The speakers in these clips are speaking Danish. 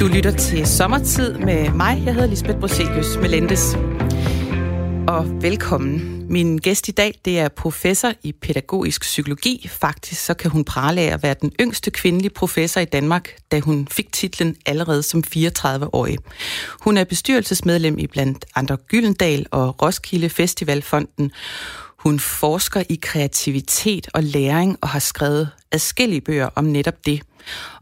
Du lytter til Sommertid med mig. Jeg hedder Lisbeth Broselius Melendes. Og velkommen. Min gæst i dag, det er professor i pædagogisk psykologi. Faktisk så kan hun prale af at være den yngste kvindelige professor i Danmark, da hun fik titlen allerede som 34-årig. Hun er bestyrelsesmedlem i blandt andre Gyldendal og Roskilde Festivalfonden. Hun forsker i kreativitet og læring og har skrevet adskillige bøger om netop det.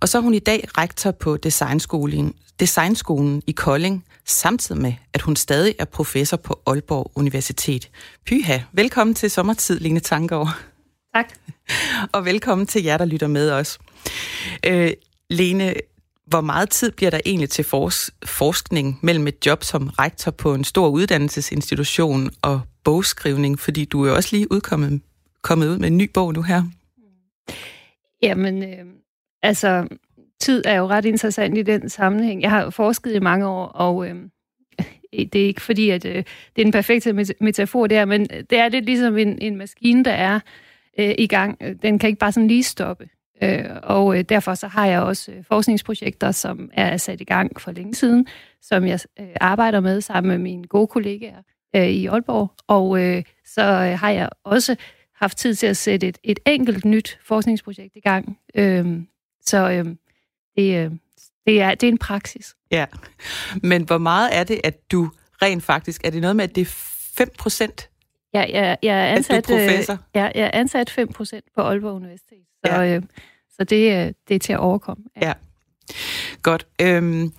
Og så er hun i dag rektor på Designskolen, Designskolen i Kolding, samtidig med, at hun stadig er professor på Aalborg Universitet. Pyha, velkommen til Sommertid, Lene Tanker. Tak. Og velkommen til jer, der lytter med os. Øh, Lene, hvor meget tid bliver der egentlig til fors- forskning mellem et job som rektor på en stor uddannelsesinstitution og bogskrivning? Fordi du er jo også lige udkommet kommet ud med en ny bog nu her. Jamen, øh, altså, tid er jo ret interessant i den sammenhæng. Jeg har forsket i mange år, og øh, det er ikke fordi, at øh, det er den perfekte metafor der, men det er lidt ligesom en, en maskine, der er øh, i gang. Den kan ikke bare sådan lige stoppe. Øh, og øh, derfor så har jeg også øh, forskningsprojekter, som er sat i gang for længe siden, som jeg øh, arbejder med sammen med mine gode kollegaer øh, i Aalborg. Og øh, så øh, har jeg også haft tid til at sætte et, et enkelt nyt forskningsprojekt i gang. Øh, så øh, det, øh, det, er, det er en praksis. Ja, men hvor meget er det, at du rent faktisk, er det noget med, at det er 5 procent? Ja, jeg, jeg er ansat, at er professor? Øh, jeg, jeg er ansat 5 procent på Aalborg Universitet, så, ja. øh, så det, øh, det er til at overkomme. Ja, ja. godt. Øhm,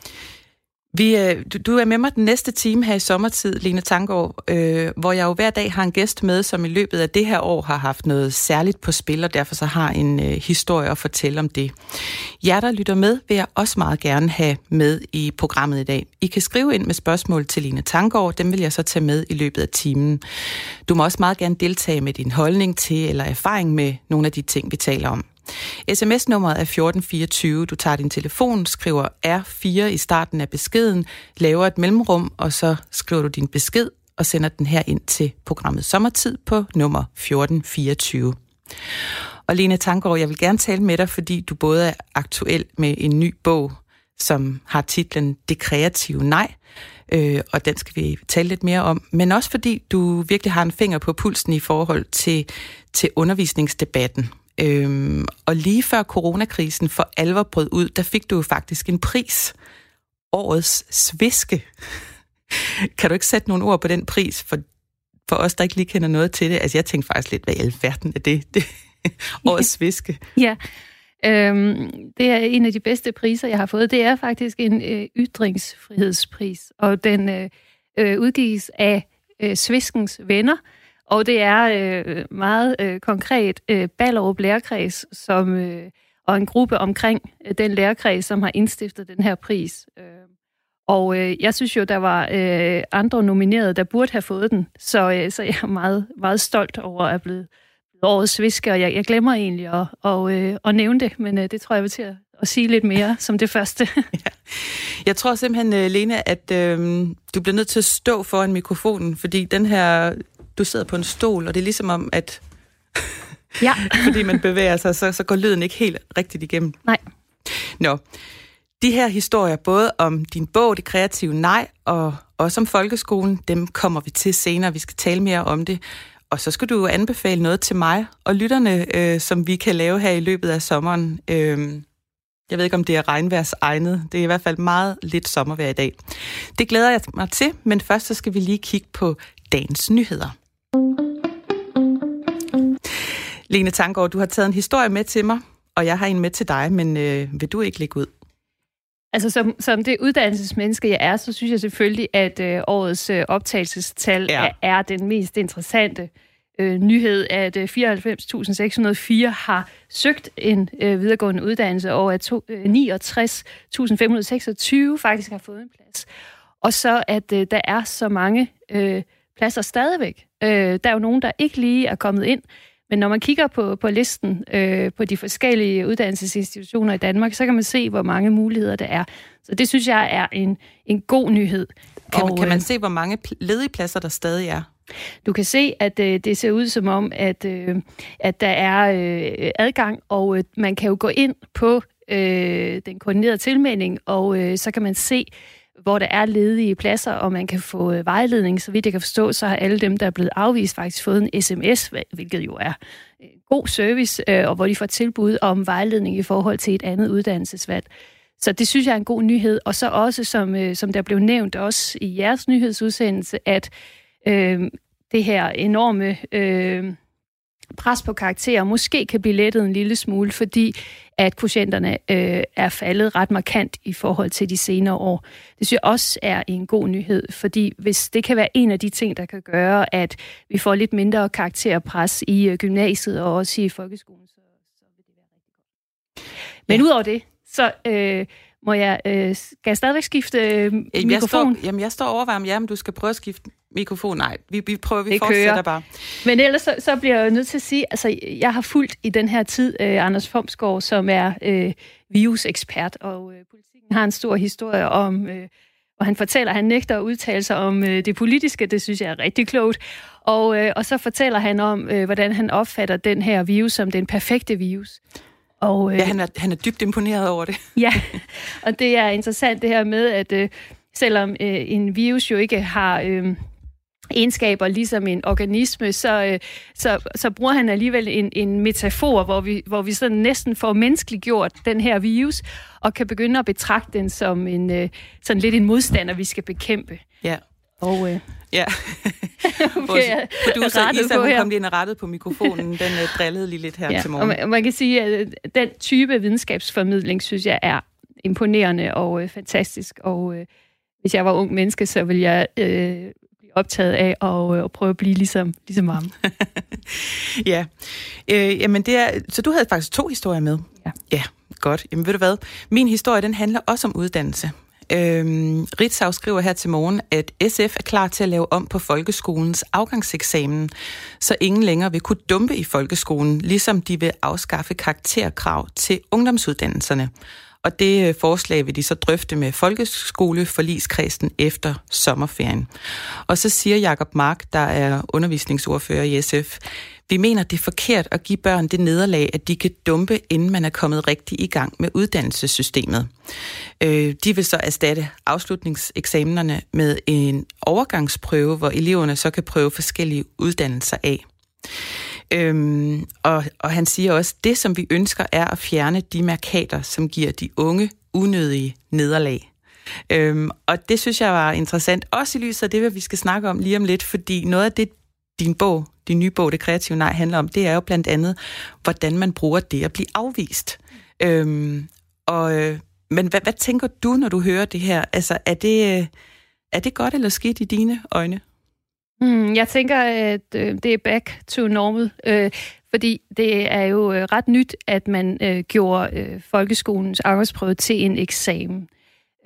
vi, øh, du, du er med mig den næste time her i sommertid, Lene Tangård, øh, hvor jeg jo hver dag har en gæst med, som i løbet af det her år har haft noget særligt på spil, og derfor så har en øh, historie at fortælle om det. Jer, der lytter med, vil jeg også meget gerne have med i programmet i dag. I kan skrive ind med spørgsmål til Lene Tangård, dem vil jeg så tage med i løbet af timen. Du må også meget gerne deltage med din holdning til eller erfaring med nogle af de ting, vi taler om. SMS-nummeret er 1424. Du tager din telefon, skriver R4 i starten af beskeden, laver et mellemrum, og så skriver du din besked og sender den her ind til programmet Sommertid på nummer 1424. Og Lene Tankgaard, jeg vil gerne tale med dig, fordi du både er aktuel med en ny bog, som har titlen Det kreative nej, øh, og den skal vi tale lidt mere om, men også fordi du virkelig har en finger på pulsen i forhold til, til undervisningsdebatten. Øhm, og lige før coronakrisen for alvor brød ud, der fik du jo faktisk en pris. Årets sviske. kan du ikke sætte nogle ord på den pris, for, for os, der ikke lige kender noget til det? Altså, jeg tænkte faktisk lidt, hvad i alverden er det? det årets sviske. Ja, øhm, det er en af de bedste priser, jeg har fået. Det er faktisk en øh, ytringsfrihedspris, og den øh, øh, udgives af øh, Sviskens venner, og det er øh, meget øh, konkret øh, Ballerup Lærkreds, som, øh, og en gruppe omkring øh, den lærkreds, som har indstiftet den her pris. Øh, og øh, jeg synes jo, der var øh, andre nominerede, der burde have fået den, så, øh, så jeg er meget, meget stolt over at blive årets sviske, og jeg, jeg glemmer egentlig at, og, øh, at nævne det, men øh, det tror jeg vil til at, at sige lidt mere som det første. ja. Jeg tror simpelthen, øh, Lene, at øh, du bliver nødt til at stå foran mikrofonen, fordi den her du sidder på en stol, og det er ligesom om, at ja. fordi man bevæger sig, så, så går lyden ikke helt rigtigt igennem. Nej. Nå, de her historier, både om din bog, Det Kreative Nej, og også om folkeskolen, dem kommer vi til senere. Vi skal tale mere om det. Og så skal du anbefale noget til mig og lytterne, øh, som vi kan lave her i løbet af sommeren. Øh, jeg ved ikke, om det er regnværs egnet. Det er i hvert fald meget lidt sommervejr i dag. Det glæder jeg mig til, men først så skal vi lige kigge på dagens nyheder. Lene Tangård, du har taget en historie med til mig, og jeg har en med til dig, men øh, vil du ikke lægge ud? Altså som, som det uddannelsesmenneske, jeg er, så synes jeg selvfølgelig, at øh, årets øh, optagelsestal ja. er, er den mest interessante øh, nyhed, at øh, 94.604 har søgt en øh, videregående uddannelse, og at øh, 69.526 faktisk har fået en plads. Og så at øh, der er så mange øh, pladser stadigvæk. Øh, der er jo nogen, der ikke lige er kommet ind, men når man kigger på, på listen øh, på de forskellige uddannelsesinstitutioner i Danmark, så kan man se, hvor mange muligheder der er. Så det synes jeg er en, en god nyhed. Kan, og, kan man øh, se, hvor mange ledige pladser der stadig er? Du kan se, at øh, det ser ud som om, at, øh, at der er øh, adgang, og øh, man kan jo gå ind på øh, den koordinerede tilmelding, og øh, så kan man se, hvor der er ledige pladser, og man kan få øh, vejledning. Så vidt jeg kan forstå, så har alle dem, der er blevet afvist, faktisk fået en sms, hvilket jo er øh, god service, øh, og hvor de får tilbud om vejledning i forhold til et andet uddannelsesvalg. Så det synes jeg er en god nyhed. Og så også, som, som der blev nævnt også i jeres nyhedsudsendelse, at øh, det her enorme øh, pres på karakterer måske kan blive lettet en lille smule, fordi at quotienterne øh, er faldet ret markant i forhold til de senere år. Det synes jeg også er en god nyhed, fordi hvis det kan være en af de ting, der kan gøre, at vi får lidt mindre karakterpres i øh, gymnasiet og også i folkeskolen, så, så vil det være rigtig godt. Men ja. udover det, så øh, må jeg, øh, skal jeg stadigvæk skifte øh, mikrofon? Jeg står, jamen, jeg står overvejet om, ja, men du skal prøve at skifte mikrofon. Nej, vi, vi prøver, vi det fortsætter kører. bare. Men ellers så, så bliver jeg nødt til at sige, altså jeg har fulgt i den her tid øh, Anders Fomsgaard, som er øh, virusekspert, og øh, politikken har en stor historie om, øh, og han fortæller, at han nægter at udtale sig om øh, det politiske, det synes jeg er rigtig klogt. Og, øh, og så fortæller han om, øh, hvordan han opfatter den her virus som den perfekte virus. Og, øh, ja, han er, han er dybt imponeret over det. ja, og det er interessant det her med, at øh, selvom øh, en virus jo ikke har... Øh, egenskaber ligesom en organisme, så, øh, så, så bruger han alligevel en, en metafor, hvor vi, hvor vi sådan næsten får menneskeliggjort den her virus, og kan begynde at betragte den som en, øh, sådan lidt en modstander, vi skal bekæmpe. Ja. Og, øh, ja. okay, producer Isa, hun kom lige ind og rettet på mikrofonen. Den uh, drillede lige lidt her ja, til morgen. Og man, man kan sige, at den type videnskabsformidling, synes jeg, er imponerende og øh, fantastisk. Og øh, hvis jeg var ung menneske, så ville jeg øh, optaget af at, øh, at prøve at blive ligesom, ligesom ham. ja, øh, jamen det er, så du havde faktisk to historier med. Ja. Ja, godt. Jamen ved du hvad, min historie den handler også om uddannelse. Øhm, Ritzau skriver her til morgen, at SF er klar til at lave om på folkeskolens afgangseksamen, så ingen længere vil kunne dumpe i folkeskolen, ligesom de vil afskaffe karakterkrav til ungdomsuddannelserne. Og det øh, forslag vil de så drøfte med folkeskoleforligskredsen efter sommerferien. Og så siger Jakob Mark, der er undervisningsordfører i SF, vi mener, det er forkert at give børn det nederlag, at de kan dumpe, inden man er kommet rigtig i gang med uddannelsessystemet. Øh, de vil så erstatte afslutningseksamenerne med en overgangsprøve, hvor eleverne så kan prøve forskellige uddannelser af. Øhm, og, og han siger også, det som vi ønsker er at fjerne de markater, som giver de unge unødige nederlag. Øhm, og det synes jeg var interessant, også i lyset af det, hvad vi skal snakke om lige om lidt, fordi noget af det, din bog, din nye bog, Det Kreative Nej, handler om, det er jo blandt andet, hvordan man bruger det at blive afvist. Øhm, og, øh, men hvad, hvad tænker du, når du hører det her? Altså, er det, øh, er det godt eller skidt i dine øjne? Mm, jeg tænker, at øh, det er back to normal, øh, fordi det er jo øh, ret nyt, at man øh, gjorde øh, folkeskolens arbejdsprøve til en eksamen.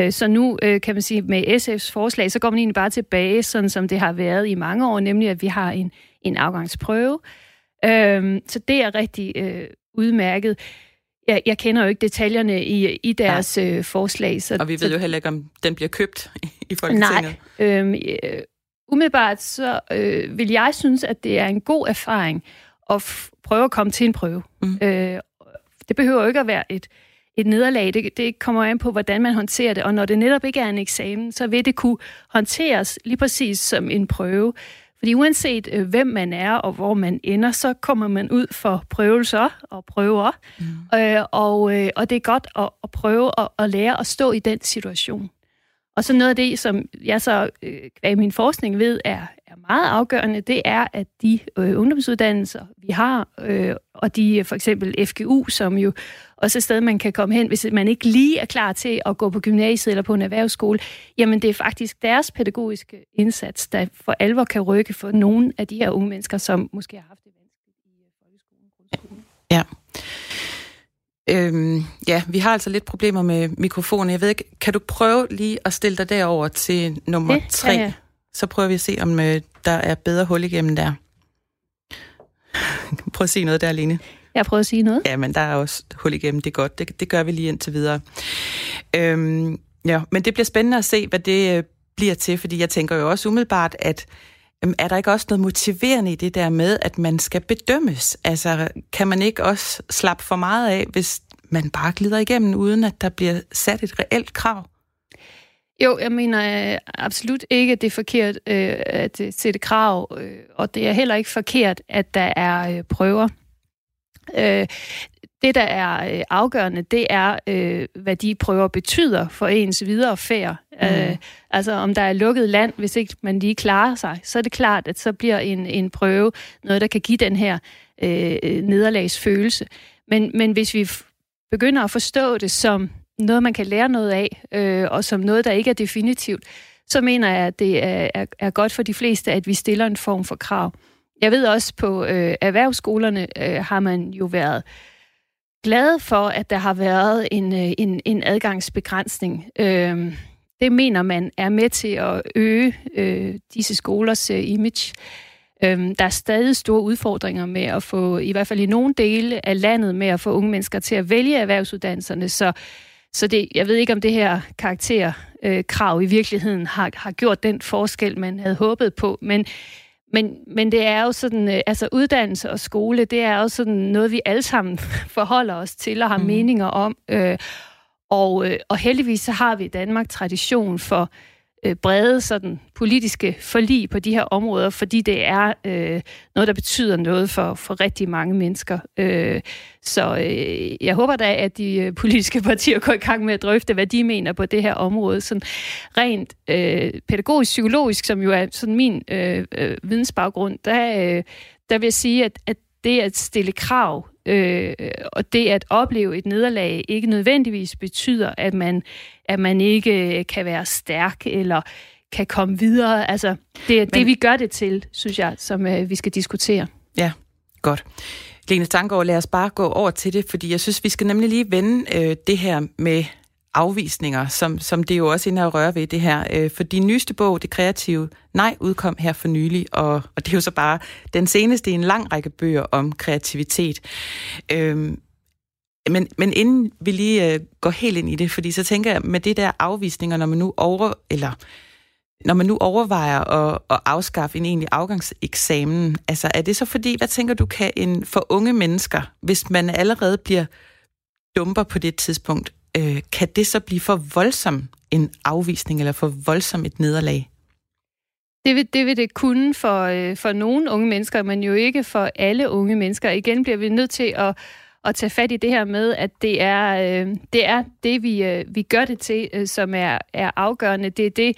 Øh, så nu øh, kan man sige, med SF's forslag, så går man egentlig bare tilbage, sådan som det har været i mange år, nemlig at vi har en, en afgangsprøve. Øh, så det er rigtig øh, udmærket. Jeg, jeg kender jo ikke detaljerne i, i deres øh, forslag. Så, og vi ved så, jo heller ikke, om den bliver købt i Folketinget. Nej, øh, øh, umiddelbart så øh, vil jeg synes, at det er en god erfaring at prøve at komme til en prøve. Mm. Øh, det behøver jo ikke at være et, et nederlag. Det, det kommer an på, hvordan man håndterer det. Og når det netop ikke er en eksamen, så vil det kunne håndteres lige præcis som en prøve. Fordi uanset øh, hvem man er og hvor man ender, så kommer man ud for prøvelser og prøver. Mm. Øh, og, øh, og det er godt at, at prøve at, at lære at stå i den situation. Og så noget af det, som jeg så øh, af min forskning ved, er, er meget afgørende, det er, at de øh, ungdomsuddannelser, vi har, øh, og de for eksempel FGU, som jo også et sted, man kan komme hen, hvis man ikke lige er klar til at gå på gymnasiet eller på en erhvervsskole, jamen det er faktisk deres pædagogiske indsats, der for alvor kan rykke for nogle af de her unge mennesker, som måske har haft det vanskeligt i folkeskolen grundskolen. Ja. Øhm, ja, vi har altså lidt problemer med mikrofonen. Jeg ved ikke, kan du prøve lige at stille dig derover til nummer det, tre? Ja, ja. Så prøver vi at se, om øh, der er bedre hul igennem der. Prøv at sige noget der, Line. Jeg prøver at sige noget. Ja, men der er også hul igennem. Det er godt. Det, det gør vi lige indtil videre. Øhm, ja, men det bliver spændende at se, hvad det øh, bliver til, fordi jeg tænker jo også umiddelbart, at er der ikke også noget motiverende i det der med, at man skal bedømmes? Altså, kan man ikke også slappe for meget af, hvis man bare glider igennem, uden at der bliver sat et reelt krav? Jo, jeg mener øh, absolut ikke, at det er forkert øh, at øh, sætte krav, øh, og det er heller ikke forkert, at der er øh, prøver. Øh, det, der er øh, afgørende, det er, øh, hvad de prøver betyder for ens videre færd. Mm. Øh, altså, om der er lukket land, hvis ikke man lige klarer sig, så er det klart, at så bliver en, en prøve noget, der kan give den her øh, nederlagsfølelse. Men, men hvis vi begynder at forstå det som noget, man kan lære noget af, øh, og som noget, der ikke er definitivt, så mener jeg, at det er, er, er godt for de fleste, at vi stiller en form for krav. Jeg ved også, på øh, erhvervsskolerne øh, har man jo været glad for, at der har været en, øh, en, en adgangsbegrænsning. Øh, det mener man er med til at øge øh, disse skolers øh, image. Øh, der er stadig store udfordringer med at få, i hvert fald i nogle dele af landet, med at få unge mennesker til at vælge erhvervsuddannelserne. Så, så det, jeg ved ikke, om det her karakterkrav øh, i virkeligheden har, har gjort den forskel, man havde håbet på. Men men, men det er jo sådan, øh, altså uddannelse og skole, det er jo sådan noget, vi alle sammen forholder os til og har mm. meninger om. Øh, og, øh, og heldigvis så har vi i Danmark tradition for øh, brede sådan, politiske forlig på de her områder, fordi det er øh, noget, der betyder noget for, for rigtig mange mennesker. Øh, så øh, jeg håber da, at de øh, politiske partier går i gang med at drøfte, hvad de mener på det her område. Sådan rent øh, pædagogisk-psykologisk, som jo er sådan min øh, øh, vidensbaggrund, der, øh, der vil jeg sige, at, at det at stille krav øh, og det at opleve et nederlag ikke nødvendigvis betyder, at man, at man ikke kan være stærk eller kan komme videre. Altså, det er Men, det, vi gør det til, synes jeg, som øh, vi skal diskutere. Ja, godt. Lene Stangård, lad os bare gå over til det, fordi jeg synes, vi skal nemlig lige vende øh, det her med afvisninger, som, som det jo også ender at røre ved det her. Øh, for din nyeste bog, Det Kreative Nej, udkom her for nylig, og, og det er jo så bare den seneste i en lang række bøger om kreativitet. Øh, men, men inden vi lige øh, går helt ind i det, fordi så tænker jeg, med det der afvisninger, når man nu over, eller når man nu overvejer at, at afskaffe en egentlig afgangseksamen, altså er det så fordi, hvad tænker du, kan en for unge mennesker, hvis man allerede bliver dumper på det tidspunkt, øh, kan det så blive for voldsom en afvisning, eller for voldsom et nederlag? Det vil, det vil det kunne for, øh, for nogle unge mennesker, men jo ikke for alle unge mennesker. Igen bliver vi nødt til at, at tage fat i det her med, at det er øh, det, er det vi, øh, vi gør det til, øh, som er, er afgørende. Det er det,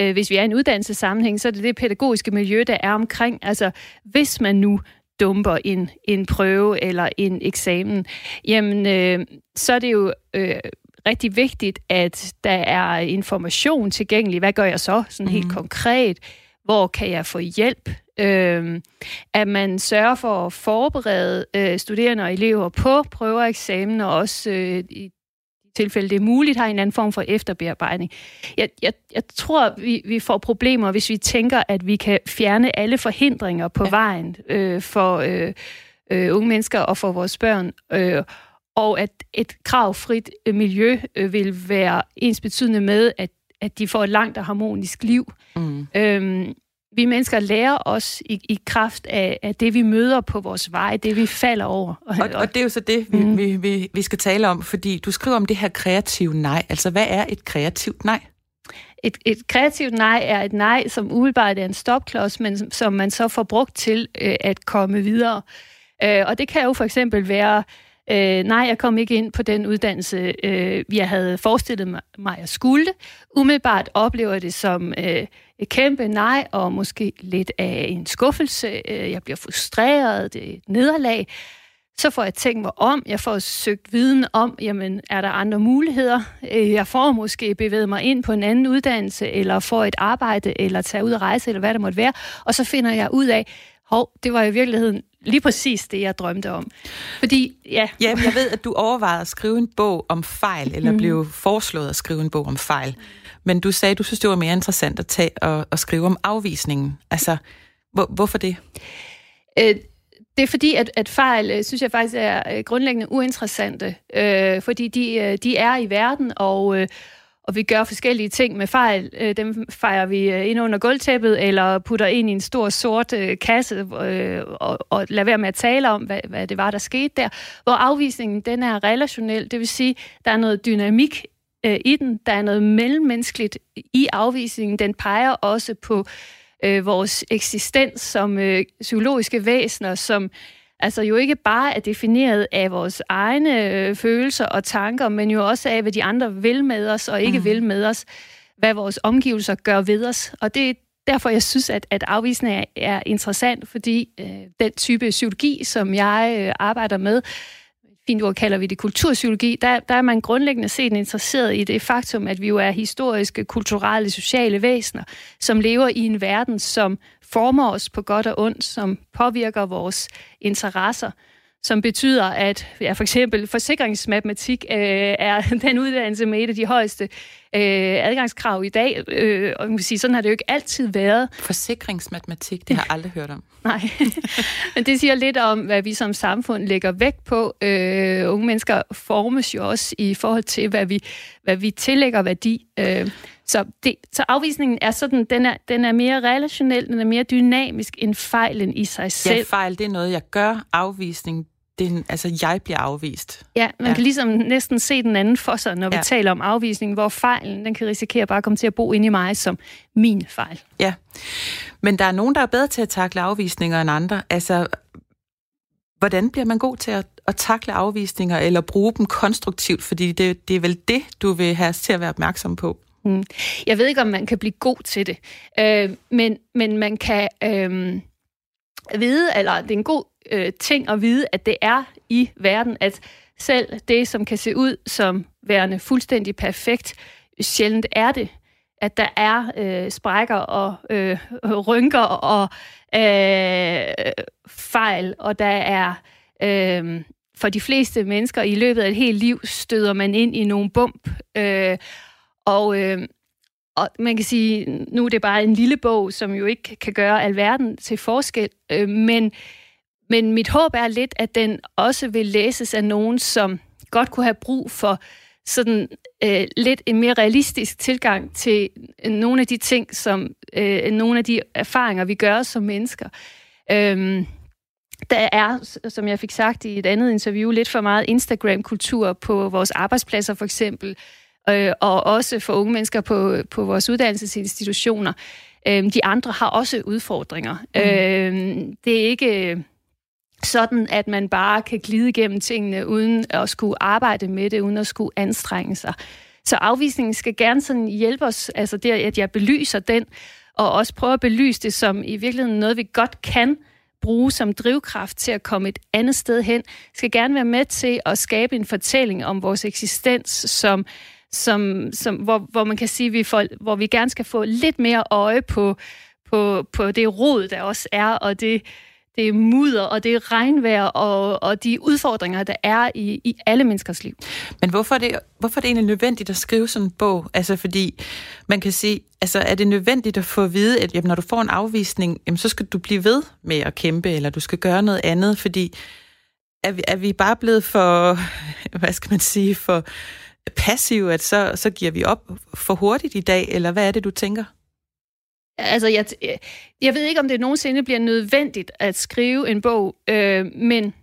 øh, hvis vi er i en uddannelsessammenhæng, så er det det pædagogiske miljø, der er omkring. Altså, hvis man nu dumper en, en prøve eller en eksamen, jamen øh, så er det jo øh, rigtig vigtigt, at der er information tilgængelig. Hvad gør jeg så, sådan mm. helt mhm. konkret? Hvor kan jeg få hjælp? Øh, at man sørger for at forberede øh, studerende og elever på prøver og eksamen, og også øh, i tilfælde det er muligt, har en anden form for efterbearbejdning. Jeg, jeg, jeg tror, vi, vi får problemer, hvis vi tænker, at vi kan fjerne alle forhindringer på ja. vejen øh, for øh, øh, unge mennesker og for vores børn. Øh, og at et kravfrit miljø øh, vil være ens betydende med, at, at de får et langt og harmonisk liv. Mm. Øhm, vi mennesker lærer os i, i kraft af, af det, vi møder på vores vej, det vi falder over. Og, og det er jo så det, vi, mm. vi, vi, vi skal tale om, fordi du skriver om det her kreative nej. Altså, hvad er et kreativt nej? Et, et kreativt nej er et nej, som umiddelbart er en stopklods, men som man så får brugt til øh, at komme videre. Øh, og det kan jo for eksempel være, øh, nej, jeg kom ikke ind på den uddannelse, øh, jeg havde forestillet mig, at jeg skulle. Umiddelbart oplever jeg det som... Øh, et kæmpe nej, og måske lidt af en skuffelse. Øh, jeg bliver frustreret, det er et nederlag. Så får jeg tænkt mig om, jeg får søgt viden om, jamen, er der andre muligheder? Øh, jeg får måske bevæget mig ind på en anden uddannelse, eller får et arbejde, eller tage ud og rejse, eller hvad det måtte være. Og så finder jeg ud af, hov, det var i virkeligheden lige præcis det, jeg drømte om. Fordi, ja... Ja, jeg ved, at du overvejede at skrive en bog om fejl, eller mm. blev foreslået at skrive en bog om fejl. Men du sagde, at du synes, det var mere interessant at, tage og, og skrive om afvisningen. Altså, hvor, hvorfor det? Øh, det er fordi, at, at fejl, øh, synes jeg faktisk er øh, grundlæggende uinteressante, øh, fordi de, øh, de er i verden, og, øh, og vi gør forskellige ting med fejl. Øh, dem fejrer vi øh, ind under gulvtæppet, eller putter ind i en stor sort øh, kasse, øh, og, og lader være med at tale om, hvad, hvad det var, der skete der. Hvor afvisningen, den er relationel, det vil sige, der er noget dynamik øh, i den, der er noget mellemmenneskeligt i afvisningen. Den peger også på øh, vores eksistens som øh, psykologiske væsener, som altså jo ikke bare er defineret af vores egne øh, følelser og tanker, men jo også af, hvad de andre vil med os og ikke mm. vil med os, hvad vores omgivelser gør ved os. Og det er derfor, jeg synes, at, at afvisning er, er interessant, fordi øh, den type psykologi, som jeg øh, arbejder med, fint ord kalder vi det kulturpsykologi, der, der er man grundlæggende set interesseret i det faktum, at vi jo er historiske, kulturelle, sociale væsener, som lever i en verden, som former os på godt og ondt, som påvirker vores interesser, som betyder, at ja, for eksempel forsikringsmatematik øh, er den uddannelse med et af de højeste øh, adgangskrav i dag. Øh, og man kan sige, sådan har det jo ikke altid været. Forsikringsmatematik, det har jeg aldrig hørt om. Nej, men det siger lidt om, hvad vi som samfund lægger vægt på. Øh, unge mennesker formes jo også i forhold til, hvad vi, hvad vi tillægger værdi. Øh, så, det, så afvisningen er sådan, den er, den er mere relationel, den er mere dynamisk end fejlen i sig selv. Ja, fejl, det er noget, jeg gør. Afvisning, det er, altså, jeg bliver afvist. Ja, man ja. kan ligesom næsten se den anden for sig, når vi ja. taler om afvisning, hvor fejlen, den kan risikere bare at komme til at bo inde i mig som min fejl. Ja, men der er nogen, der er bedre til at takle afvisninger end andre. Altså, hvordan bliver man god til at, at takle afvisninger, eller bruge dem konstruktivt? Fordi det, det er vel det, du vil have til at være opmærksom på. Mm. Jeg ved ikke, om man kan blive god til det, øh, men, men man kan øh, vide, eller det er en god øh, ting at vide, at det er i verden, at selv det, som kan se ud som værende fuldstændig perfekt, sjældent er det. At der er øh, sprækker og øh, rynker og øh, fejl, og der er... Øh, for de fleste mennesker i løbet af et helt liv støder man ind i nogle bump, øh, og, øh, og man kan sige, nu er det bare en lille bog, som jo ikke kan gøre alverden til forskel, øh, men, men mit håb er lidt, at den også vil læses af nogen, som godt kunne have brug for sådan øh, lidt en mere realistisk tilgang til nogle af de ting, som øh, nogle af de erfaringer, vi gør som mennesker. Øhm, der er, som jeg fik sagt i et andet interview, lidt for meget Instagram-kultur på vores arbejdspladser for eksempel øh, og også for unge mennesker på, på vores uddannelsesinstitutioner. Øh, de andre har også udfordringer. Mm. Øh, det er ikke sådan, at man bare kan glide igennem tingene uden at skulle arbejde med det, uden at skulle anstrenge sig. Så afvisningen skal gerne sådan hjælpe os, altså det, at jeg belyser den, og også prøver at belyse det som i virkeligheden noget, vi godt kan bruge som drivkraft til at komme et andet sted hen, skal gerne være med til at skabe en fortælling om vores eksistens som som, som, hvor, hvor man kan sige, vi får, hvor vi gerne skal få lidt mere øje på, på, på det rod, der også er, og det, det er mudder, og det er regnvejr, og, og de udfordringer, der er i, i alle menneskers liv. Men hvorfor er, det, hvorfor er det egentlig nødvendigt at skrive sådan en bog? Altså fordi man kan sige, altså er det nødvendigt at få at vide, at jamen, når du får en afvisning, jamen, så skal du blive ved med at kæmpe, eller du skal gøre noget andet, fordi er vi, er vi bare blevet for, hvad skal man sige, for passive, at så, så giver vi op for hurtigt i dag, eller hvad er det, du tænker? Altså, jeg, jeg ved ikke, om det nogensinde bliver nødvendigt at skrive en bog, øh, men,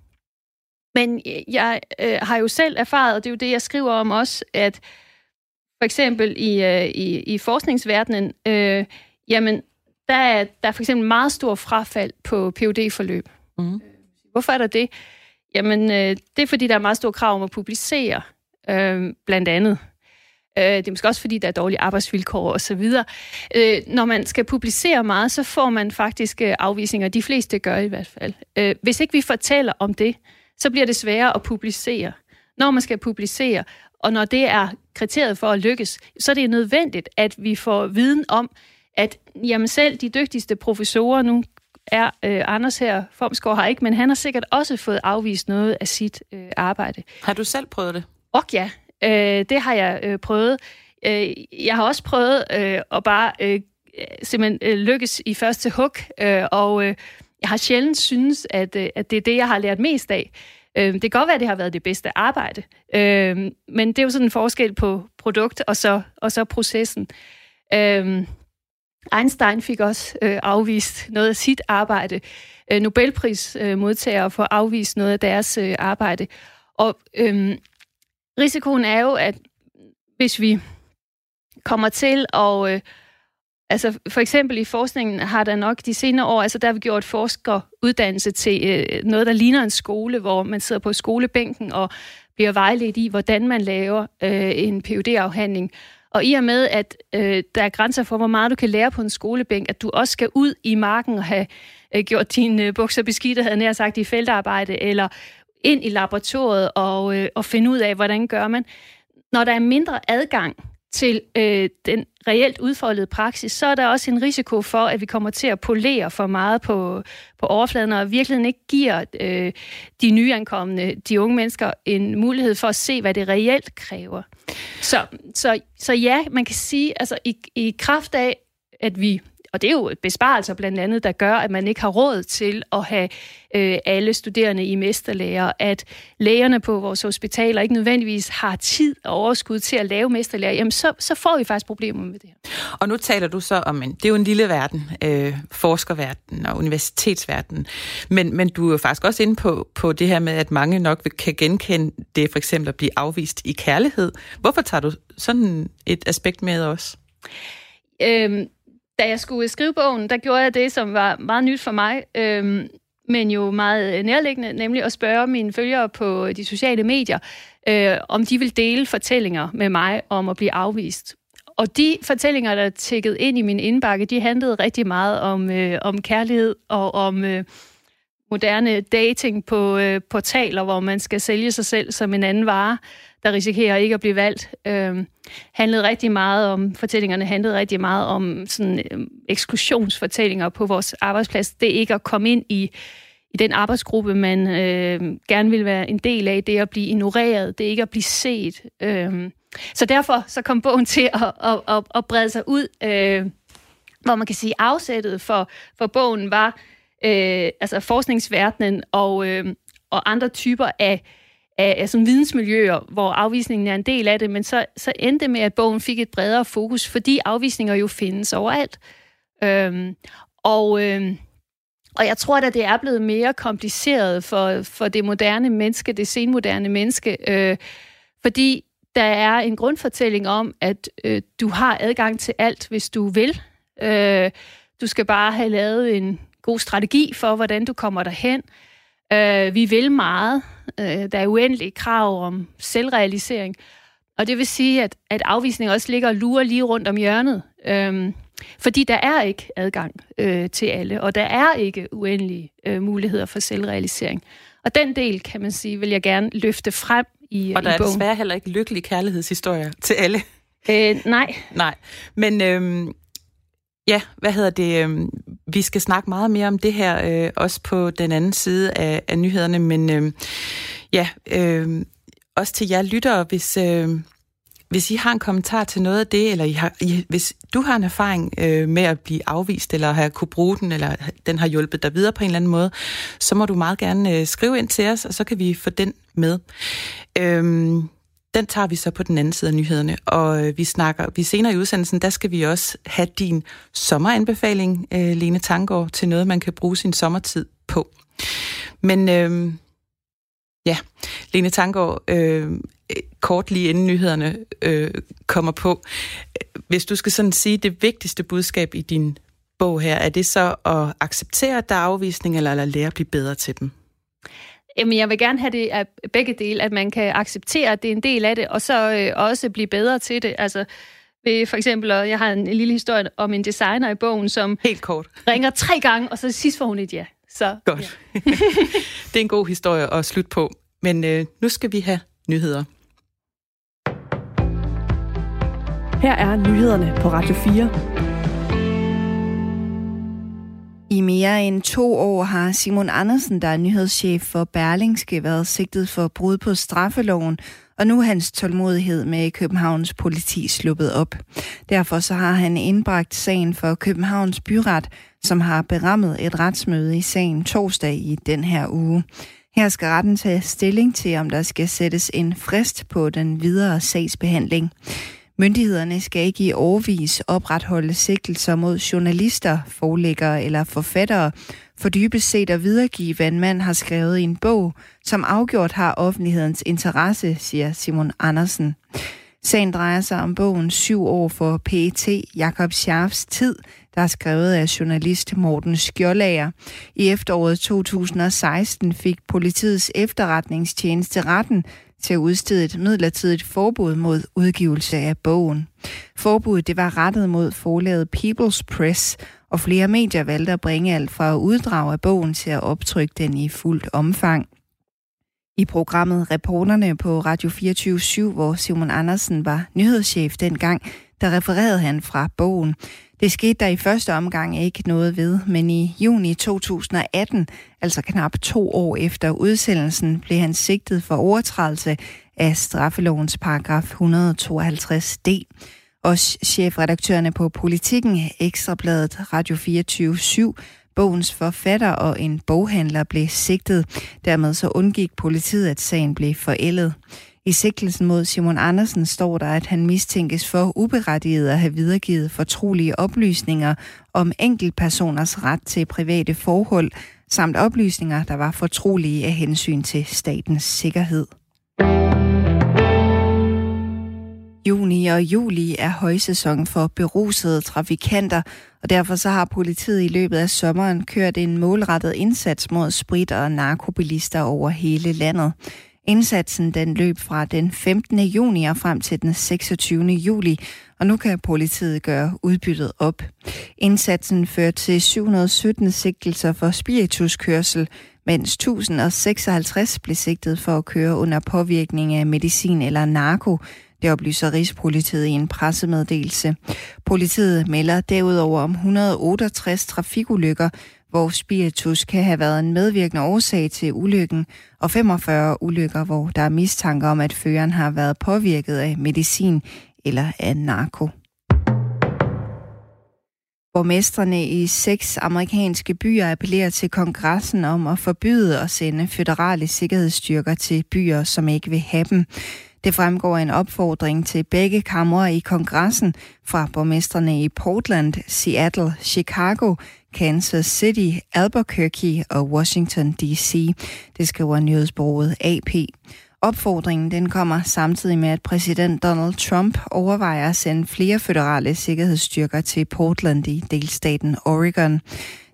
men jeg øh, har jo selv erfaret, og det er jo det, jeg skriver om også, at for eksempel i, øh, i, i forskningsverdenen, øh, jamen, der er, der er for eksempel meget stor frafald på phd forløb Mm. Hvorfor er der det? Jamen, øh, det er fordi, der er meget stor krav om at publicere øh, blandt andet. Øh, det er måske også, fordi der er dårlige arbejdsvilkår osv. Øh, når man skal publicere meget, så får man faktisk øh, afvisninger. De fleste gør i hvert fald. Øh, hvis ikke vi fortæller om det, så bliver det sværere at publicere. Når man skal publicere, og når det er kriteriet for at lykkes, så er det nødvendigt, at vi får viden om, at jamen selv de dygtigste professorer, nu er øh, Anders her, Formsgaard har ikke, men han har sikkert også fået afvist noget af sit øh, arbejde. Har du selv prøvet det? Og ja, øh, det har jeg øh, prøvet. Øh, jeg har også prøvet øh, at bare øh, simpelthen øh, lykkes i første hug, øh, og øh, jeg har sjældent synes, at, øh, at det er det, jeg har lært mest af. Øh, det kan godt være, at det har været det bedste arbejde, øh, men det er jo sådan en forskel på produkt og så, og så processen. Øh, Einstein fik også øh, afvist noget af sit arbejde. Øh, Nobelprismodtagere øh, får afvist noget af deres øh, arbejde. Og øh, risikoen er jo, at hvis vi kommer til at... Øh, altså for eksempel i forskningen har der nok de senere år, altså der har vi gjort forskeruddannelse til øh, noget, der ligner en skole, hvor man sidder på skolebænken og bliver vejledt i, hvordan man laver øh, en phd afhandling Og i og med, at øh, der er grænser for, hvor meget du kan lære på en skolebænk, at du også skal ud i marken og have øh, gjort dine øh, bukser beskidte, havde nær sagt, i feltarbejde, eller ind i laboratoriet og, øh, og finde ud af, hvordan gør man. Når der er mindre adgang til øh, den reelt udfoldede praksis, så er der også en risiko for, at vi kommer til at polere for meget på, på overfladen, og virkelig ikke giver øh, de nyankomne, de unge mennesker, en mulighed for at se, hvad det reelt kræver. Så, så, så ja, man kan sige, altså i, i kraft af, at vi og det er jo besparelser blandt andet, der gør, at man ikke har råd til at have øh, alle studerende i mesterlærer, at lægerne på vores hospitaler ikke nødvendigvis har tid og overskud til at lave mesterlærer, jamen så, så får vi faktisk problemer med det her. Og nu taler du så om, en, det er jo en lille verden, øh, forskerverden og universitetsverden, men, men du er jo faktisk også inde på, på det her med, at mange nok kan genkende det for eksempel at blive afvist i kærlighed. Hvorfor tager du sådan et aspekt med os? Øhm, da jeg skulle skrive bogen, der gjorde jeg det, som var meget nyt for mig, øhm, men jo meget øh, nærliggende, nemlig at spørge mine følgere på de sociale medier, øh, om de vil dele fortællinger med mig om at blive afvist. Og de fortællinger, der tækkede ind i min indbakke, de handlede rigtig meget om, øh, om kærlighed og om øh, moderne dating på øh, portaler, hvor man skal sælge sig selv som en anden vare der risikerer ikke at blive valgt, øh, handlede rigtig meget om, fortællingerne handlede rigtig meget om sådan øh, eksklusionsfortællinger på vores arbejdsplads. Det er ikke at komme ind i, i den arbejdsgruppe, man øh, gerne vil være en del af. Det er at blive ignoreret, det er ikke at blive set. Øh, så derfor så kom bogen til at, at, at, at brede sig ud, øh, hvor man kan sige, afsættet for, for bogen var øh, altså forskningsverdenen og, øh, og andre typer af af, af sådan vidensmiljøer, hvor afvisningen er en del af det, men så, så endte det med, at bogen fik et bredere fokus, fordi afvisninger jo findes overalt. Øhm, og, øhm, og jeg tror at det er blevet mere kompliceret for, for det moderne menneske, det senmoderne menneske, øh, fordi der er en grundfortælling om, at øh, du har adgang til alt, hvis du vil. Øh, du skal bare have lavet en god strategi for, hvordan du kommer derhen. Øh, vi vil meget. Øh, der er uendelige krav om selvrealisering. Og det vil sige, at, at afvisning også ligger og lurer lige rundt om hjørnet. Øh, fordi der er ikke adgang øh, til alle, og der er ikke uendelige øh, muligheder for selvrealisering. Og den del, kan man sige, vil jeg gerne løfte frem i Og der i er bogen. desværre heller ikke lykkelige kærlighedshistorier til alle. Øh, nej. Nej, men øhm, ja, hvad hedder det? Øhm, vi skal snakke meget mere om det her, øh, også på den anden side af, af nyhederne, men øh, ja, øh, også til jer lyttere, hvis, øh, hvis I har en kommentar til noget af det, eller I har, I, hvis du har en erfaring øh, med at blive afvist, eller har kunne bruge den, eller den har hjulpet dig videre på en eller anden måde, så må du meget gerne øh, skrive ind til os, og så kan vi få den med. Øh, den tager vi så på den anden side af nyhederne, og øh, vi snakker, vi senere i udsendelsen, der skal vi også have din sommeranbefaling, øh, Lene Tangård, til noget, man kan bruge sin sommertid på. Men øh, ja, Lene Tangård, øh, kort lige inden nyhederne øh, kommer på. Hvis du skal sådan sige det vigtigste budskab i din bog her, er det så at acceptere, at der er afvisning, eller eller lære at blive bedre til dem? Jamen, jeg vil gerne have det af begge dele, at man kan acceptere, at det er en del af det, og så øh, også blive bedre til det. Altså, ved for eksempel, og jeg har en, en lille historie om en designer i bogen, som Helt kort. ringer tre gange, og så sidst får hun et ja. Så, Godt. Ja. det er en god historie at slutte på. Men øh, nu skal vi have nyheder. Her er nyhederne på Radio 4. I mere end to år har Simon Andersen, der er nyhedschef for Berlingske, været sigtet for brud på straffeloven, og nu er hans tålmodighed med Københavns politi sluppet op. Derfor så har han indbragt sagen for Københavns byret, som har berammet et retsmøde i sagen torsdag i den her uge. Her skal retten tage stilling til, om der skal sættes en frist på den videre sagsbehandling. Myndighederne skal ikke i overvis opretholde sigtelser mod journalister, forlæggere eller forfattere, for dybest set at videregive, hvad en mand har skrevet i en bog, som afgjort har offentlighedens interesse, siger Simon Andersen. Sagen drejer sig om bogen Syv år for PET, Jakob Scharfs tid, der er skrevet af journalist Morten Skjoldager. I efteråret 2016 fik politiets efterretningstjeneste retten til at udstede et midlertidigt forbud mod udgivelse af bogen. Forbuddet det var rettet mod forlaget People's Press, og flere medier valgte at bringe alt fra uddrag af bogen til at optrykke den i fuldt omfang. I programmet Reporterne på Radio 24 hvor Simon Andersen var nyhedschef dengang, der refererede han fra bogen. Det skete der i første omgang ikke noget ved, men i juni 2018, altså knap to år efter udsendelsen, blev han sigtet for overtrædelse af straffelovens paragraf 152d. Og chefredaktørerne på Politikken, Ekstrabladet, Radio 24 7 Bogens forfatter og en boghandler blev sigtet. Dermed så undgik politiet, at sagen blev forældet. I sigtelsen mod Simon Andersen står der, at han mistænkes for uberettiget at have videregivet fortrolige oplysninger om enkeltpersoners ret til private forhold, samt oplysninger, der var fortrolige af hensyn til statens sikkerhed. Juni og juli er højsæson for berusede trafikanter, og derfor så har politiet i løbet af sommeren kørt en målrettet indsats mod sprit- og narkobilister over hele landet. Indsatsen den løb fra den 15. juni og frem til den 26. juli, og nu kan politiet gøre udbyttet op. Indsatsen førte til 717 sigtelser for spirituskørsel, mens 1056 blev sigtet for at køre under påvirkning af medicin eller narko, det oplyser Rigspolitiet i en pressemeddelelse. Politiet melder derudover om 168 trafikulykker, hvor spiritus kan have været en medvirkende årsag til ulykken, og 45 ulykker, hvor der er mistanke om, at føreren har været påvirket af medicin eller af narko. Borgmestrene i seks amerikanske byer appellerer til kongressen om at forbyde at sende føderale sikkerhedsstyrker til byer, som ikke vil have dem. Det fremgår en opfordring til begge kamre i kongressen fra borgmesterne i Portland, Seattle, Chicago, Kansas City, Albuquerque og Washington D.C. Det skriver nyhedsbureauet AP. Opfordringen den kommer samtidig med, at præsident Donald Trump overvejer at sende flere føderale sikkerhedsstyrker til Portland i delstaten Oregon.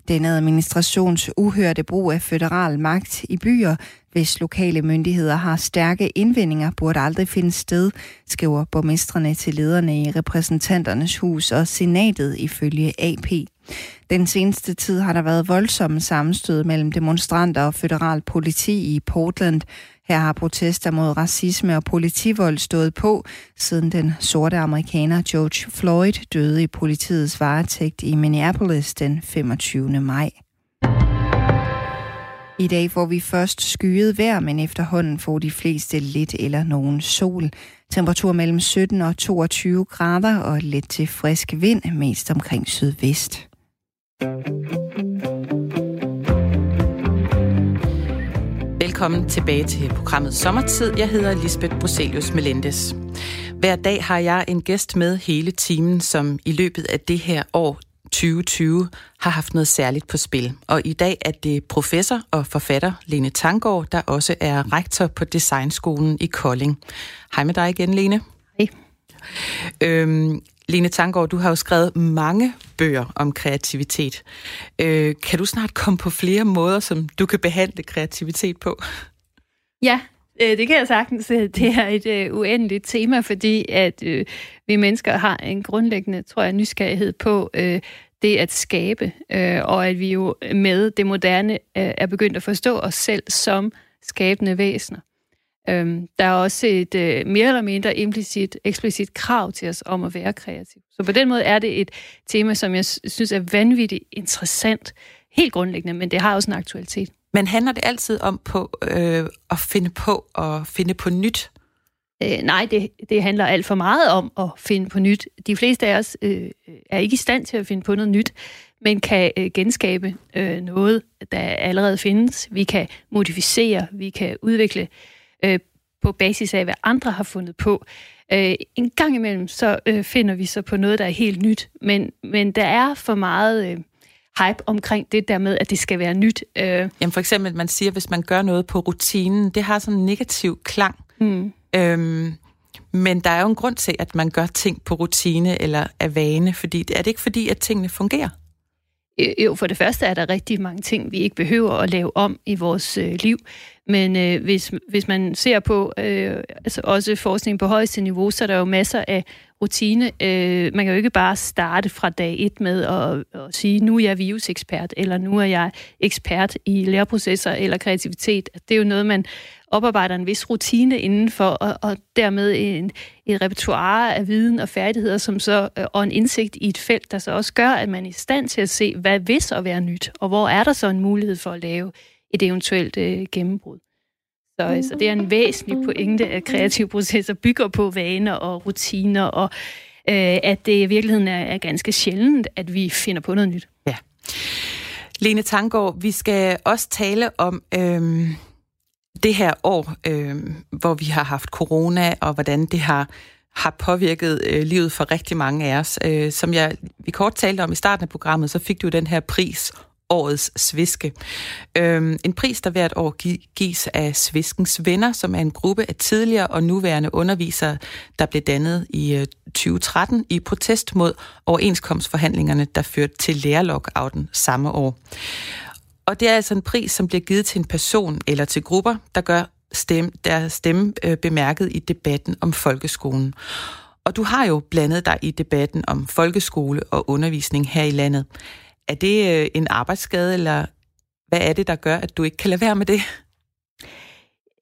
Denne administrations uhørte brug af føderal magt i byer, hvis lokale myndigheder har stærke indvendinger, burde aldrig finde sted, skriver borgmestrene til lederne i repræsentanternes hus og senatet ifølge AP. Den seneste tid har der været voldsomme sammenstød mellem demonstranter og federal politi i Portland. Her har protester mod racisme og politivold stået på, siden den sorte amerikaner George Floyd døde i politiets varetægt i Minneapolis den 25. maj. I dag får vi først skyet vejr, men efterhånden får de fleste lidt eller nogen sol. Temperatur mellem 17 og 22 grader og lidt til frisk vind, mest omkring sydvest. Velkommen tilbage til programmet Sommertid. Jeg hedder Lisbeth Bruselius Melendez. Hver dag har jeg en gæst med hele timen, som i løbet af det her år 2020 har haft noget særligt på spil. Og i dag er det professor og forfatter Lene Tangård, der også er rektor på Designskolen i Kolding. Hej med dig igen, Lene. Hej. Øhm, Lene Tangård, du har jo skrevet mange bøger om kreativitet. Øh, kan du snart komme på flere måder, som du kan behandle kreativitet på? Ja, Øh, det kan jeg sagtens. Øh, det er et øh, uendeligt tema, fordi at øh, vi mennesker har en grundlæggende, tror jeg, nysgerrighed på øh, det at skabe, øh, og at vi jo med det moderne øh, er begyndt at forstå os selv som skabende væsener. Øhm, der er også et øh, mere eller mindre implicit, eksplicit krav til os om at være kreativ. Så på den måde er det et tema, som jeg synes er vanvittigt interessant, helt grundlæggende, men det har også en aktualitet. Men handler det altid om på øh, at finde på og finde på nyt? Øh, nej, det, det handler alt for meget om at finde på nyt. De fleste af os øh, er ikke i stand til at finde på noget nyt, men kan øh, genskabe øh, noget, der allerede findes. Vi kan modificere, vi kan udvikle øh, på basis af, hvad andre har fundet på. Øh, en gang imellem, så øh, finder vi så på noget, der er helt nyt, men, men der er for meget... Øh, hype omkring det der med, at det skal være nyt. Øh. Jamen for eksempel, man siger, hvis man gør noget på rutinen, det har sådan en negativ klang. Mm. Øhm, men der er jo en grund til, at man gør ting på rutine eller af vane, fordi er det ikke fordi, at tingene fungerer? Jo, for det første er der rigtig mange ting, vi ikke behøver at lave om i vores øh, liv. Men øh, hvis, hvis man ser på øh, altså også forskning på højeste niveau, så er der jo masser af rutine. Øh, man kan jo ikke bare starte fra dag et med at, at sige, nu er jeg virusekspert, eller nu er jeg ekspert i læreprocesser eller kreativitet. Det er jo noget, man oparbejder en vis rutine indenfor, og, og dermed en, et repertoire af viden og færdigheder, som så, øh, og en indsigt i et felt, der så også gør, at man er i stand til at se, hvad vil så være nyt, og hvor er der så en mulighed for at lave et eventuelt øh, gennembrud. Så, øh, så det er en væsentlig pointe, at kreative processer bygger på vaner og rutiner, og øh, at det i virkeligheden er, er ganske sjældent, at vi finder på noget nyt. Ja. Lene Tangård, vi skal også tale om øh, det her år, øh, hvor vi har haft corona, og hvordan det har har påvirket øh, livet for rigtig mange af os. Øh, som jeg vi kort talte om i starten af programmet, så fik du den her pris årets sviske. Øhm, en pris, der hvert år gives af Sviskens Venner, som er en gruppe af tidligere og nuværende undervisere, der blev dannet i øh, 2013 i protest mod overenskomstforhandlingerne, der førte til lærerlockouten samme år. Og det er altså en pris, som bliver givet til en person eller til grupper, der gør stemme, der stemme øh, bemærket i debatten om folkeskolen. Og du har jo blandet dig i debatten om folkeskole og undervisning her i landet. Er det øh, en arbejdsskade, eller hvad er det, der gør, at du ikke kan lade være med det?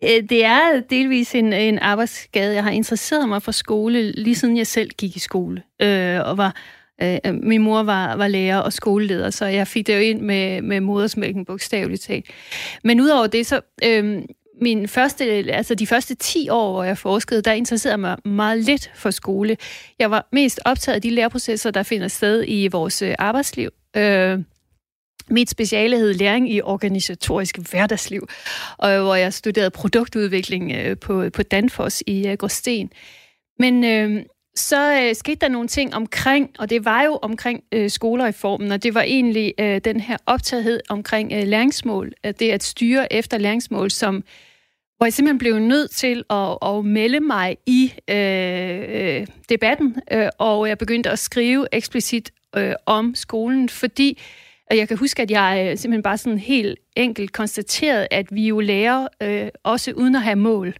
Øh, det er delvis en, en arbejdsskade. Jeg har interesseret mig for skole, lige siden jeg selv gik i skole, øh, og var Øh, min mor var, var lærer og skoleleder, så jeg fik det jo ind med, med modersmælken bogstaveligt talt. Men udover det, så øh, min første, altså de første 10 år, hvor jeg forskede, der interesserede mig meget lidt for skole. Jeg var mest optaget af de læreprocesser, der finder sted i vores øh, arbejdsliv. Øh, mit speciale hed læring i organisatorisk hverdagsliv, og hvor jeg studerede produktudvikling øh, på, på Danfoss i øh, Gråsten. Men øh, så øh, skete der nogle ting omkring, og det var jo omkring øh, skolereformen, og det var egentlig øh, den her optagethed omkring øh, læringsmål, at det at styre efter læringsmål, som hvor jeg simpelthen blev nødt til at, at melde mig i øh, øh, debatten, øh, og jeg begyndte at skrive eksplicit øh, om skolen, fordi og jeg kan huske, at jeg øh, simpelthen bare sådan helt enkelt konstaterede, at vi jo lærer øh, også uden at have mål.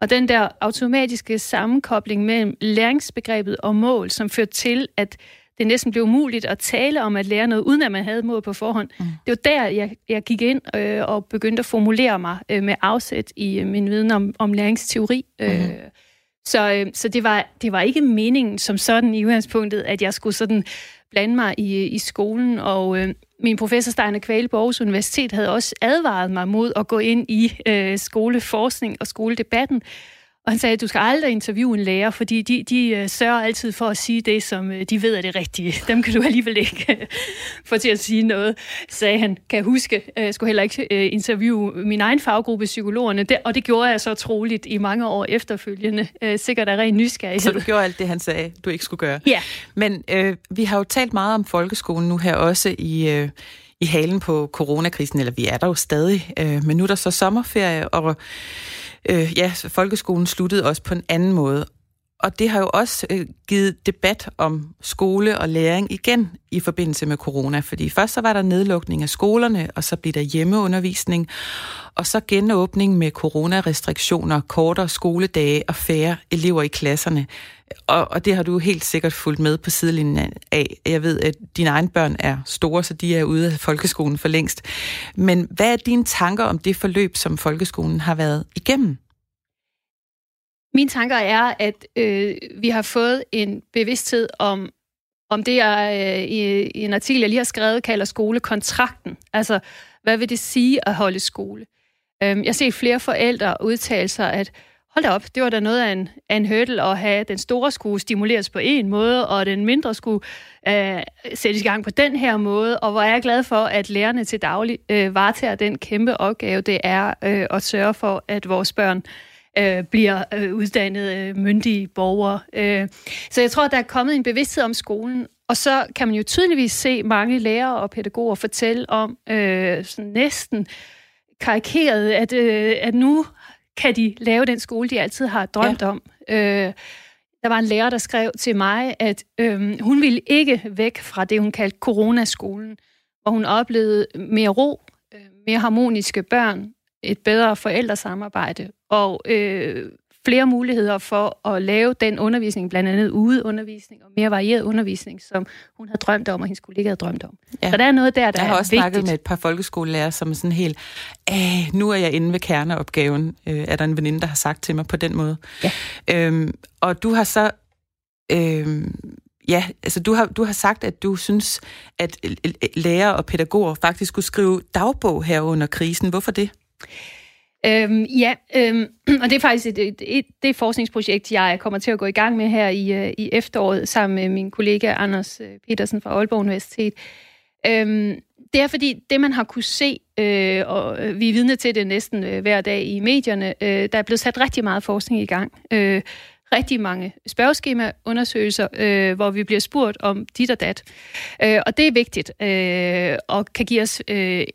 Og den der automatiske sammenkobling mellem læringsbegrebet og mål, som førte til, at det næsten blev umuligt at tale om at lære noget, uden at man havde mål på forhånd. Mm. Det var der, jeg, jeg gik ind øh, og begyndte at formulere mig øh, med afsæt i øh, min viden om, om læringsteori. Mm. Så øh, så det, var, det var ikke meningen som sådan i udgangspunktet, at jeg skulle sådan blande mig i, i skolen, og øh, min professor Steiner Kvæle på Aarhus Universitet havde også advaret mig mod at gå ind i øh, skoleforskning og skoledebatten, og han sagde, at du skal aldrig interviewe en lærer, fordi de, de uh, sørger altid for at sige det, som uh, de ved er det rigtige. Dem kan du alligevel ikke uh, få til at sige noget, sagde han. Kan jeg huske, jeg skulle heller ikke interviewe min egen faggruppe, psykologerne, og det gjorde jeg så troligt i mange år efterfølgende. Sikkert af ren nysgerrighed. Så du gjorde alt det, han sagde, du ikke skulle gøre? Ja. Men uh, vi har jo talt meget om folkeskolen nu her også i... Uh i halen på coronakrisen, eller vi er der jo stadig, øh, men nu er der så sommerferie, og øh, ja, folkeskolen sluttede også på en anden måde. Og det har jo også øh, givet debat om skole og læring igen i forbindelse med corona, fordi først så var der nedlukning af skolerne, og så blev der hjemmeundervisning, og så genåbning med coronarestriktioner, kortere skoledage og færre elever i klasserne. Og, og det har du helt sikkert fulgt med på sidelinjen af. Jeg ved, at dine egne børn er store, så de er ude af folkeskolen for længst. Men hvad er dine tanker om det forløb, som folkeskolen har været igennem? Mine tanker er, at øh, vi har fået en bevidsthed om, om det, jeg øh, i, i en artikel, jeg lige har skrevet, kalder skolekontrakten. Altså, hvad vil det sige at holde skole? Øh, jeg ser flere forældre udtale sig, at hold da op, det var da noget af en, af en hurdle at have den store skulle stimuleres på en måde, og den mindre skulle øh, sættes i gang på den her måde, og hvor er jeg glad for, at lærerne til daglig øh, varetager den kæmpe opgave, det er øh, at sørge for, at vores børn øh, bliver øh, uddannet øh, myndige borgere. Øh. Så jeg tror, der er kommet en bevidsthed om skolen, og så kan man jo tydeligvis se mange lærere og pædagoger fortælle om øh, sådan næsten karikeret, at, øh, at nu kan de lave den skole, de altid har drømt ja. om. Øh, der var en lærer, der skrev til mig, at øh, hun ville ikke væk fra det, hun kaldte coronaskolen, hvor hun oplevede mere ro, øh, mere harmoniske børn, et bedre forældresamarbejde og øh, flere muligheder for at lave den undervisning, blandt andet udeundervisning og mere varieret undervisning, som hun havde drømt om, og hendes kollega havde drømt om. Ja. Så der er noget der, der Jeg har er også vigtigt. snakket med et par folkeskolelærer, som er sådan helt, Æh, nu er jeg inde ved kerneopgaven, øh, er der en veninde, der har sagt til mig på den måde. Ja. Øhm, og du har så... Øhm, Ja, altså du har, du har sagt, at du synes, at lærere og pædagoger faktisk skulle skrive dagbog her under krisen. Hvorfor det? Øhm, ja, øhm, og det er faktisk et, et, et, det forskningsprojekt, jeg kommer til at gå i gang med her i, øh, i efteråret, sammen med min kollega Anders øh, Petersen fra Aalborg Universitet. Øhm, det er fordi, det man har kunne se, øh, og øh, vi er vidne til det næsten øh, hver dag i medierne, øh, der er blevet sat rigtig meget forskning i gang. Øh, rigtig mange spørgeskemaundersøgelser, øh, hvor vi bliver spurgt om dit og dat. Øh, og det er vigtigt, øh, og kan give os øh,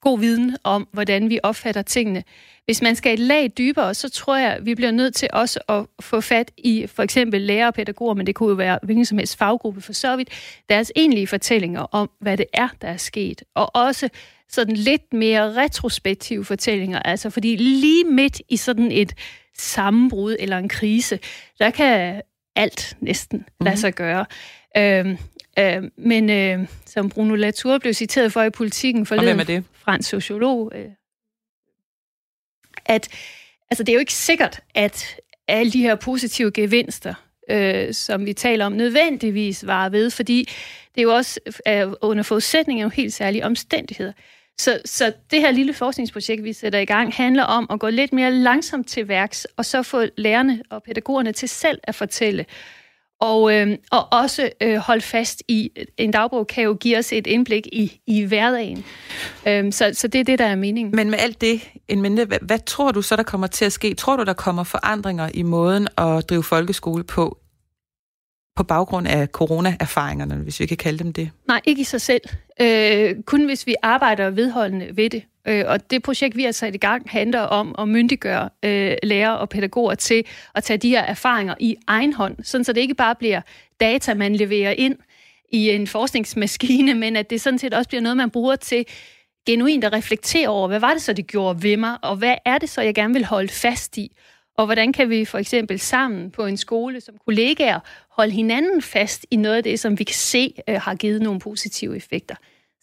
god viden om, hvordan vi opfatter tingene. Hvis man skal et lag dybere, så tror jeg, vi bliver nødt til også at få fat i for eksempel lærere og pædagoger, men det kunne jo være hvilken som helst faggruppe for så vidt, deres egentlige fortællinger om, hvad det er, der er sket. Og også sådan lidt mere retrospektive fortællinger, altså fordi lige midt i sådan et sammenbrud eller en krise, der kan alt næsten lade mm-hmm. sig gøre. Øhm, Øh, men øh, som Bruno Latour blev citeret for i politikken forleden, det? fransk sociolog, øh, at altså, det er jo ikke sikkert, at alle de her positive gevinster, øh, som vi taler om, nødvendigvis var ved, fordi det er jo også øh, under forudsætning af nogle helt særlige omstændigheder. Så, så det her lille forskningsprojekt, vi sætter i gang, handler om at gå lidt mere langsomt til værks, og så få lærerne og pædagogerne til selv at fortælle, og, øh, og også øh, holde fast i, en dagbog kan jo give os et indblik i, i hverdagen. Øh, så, så det er det, der er meningen. Men med alt det en mente, hvad, hvad tror du så, der kommer til at ske? Tror du, der kommer forandringer i måden at drive folkeskole på, på baggrund af corona-erfaringerne, hvis vi kan kalde dem det? Nej, ikke i sig selv. Øh, kun hvis vi arbejder vedholdende ved det. Øh, og det projekt, vi har sat i gang, handler om at myndiggøre øh, lærere og pædagoger til at tage de her erfaringer i egen hånd, sådan så det ikke bare bliver data, man leverer ind i en forskningsmaskine, men at det sådan set også bliver noget, man bruger til genuint at reflektere over, hvad var det så, det gjorde ved mig, og hvad er det så, jeg gerne vil holde fast i? Og hvordan kan vi for eksempel sammen på en skole som kollegaer holde hinanden fast i noget af det, som vi kan se øh, har givet nogle positive effekter?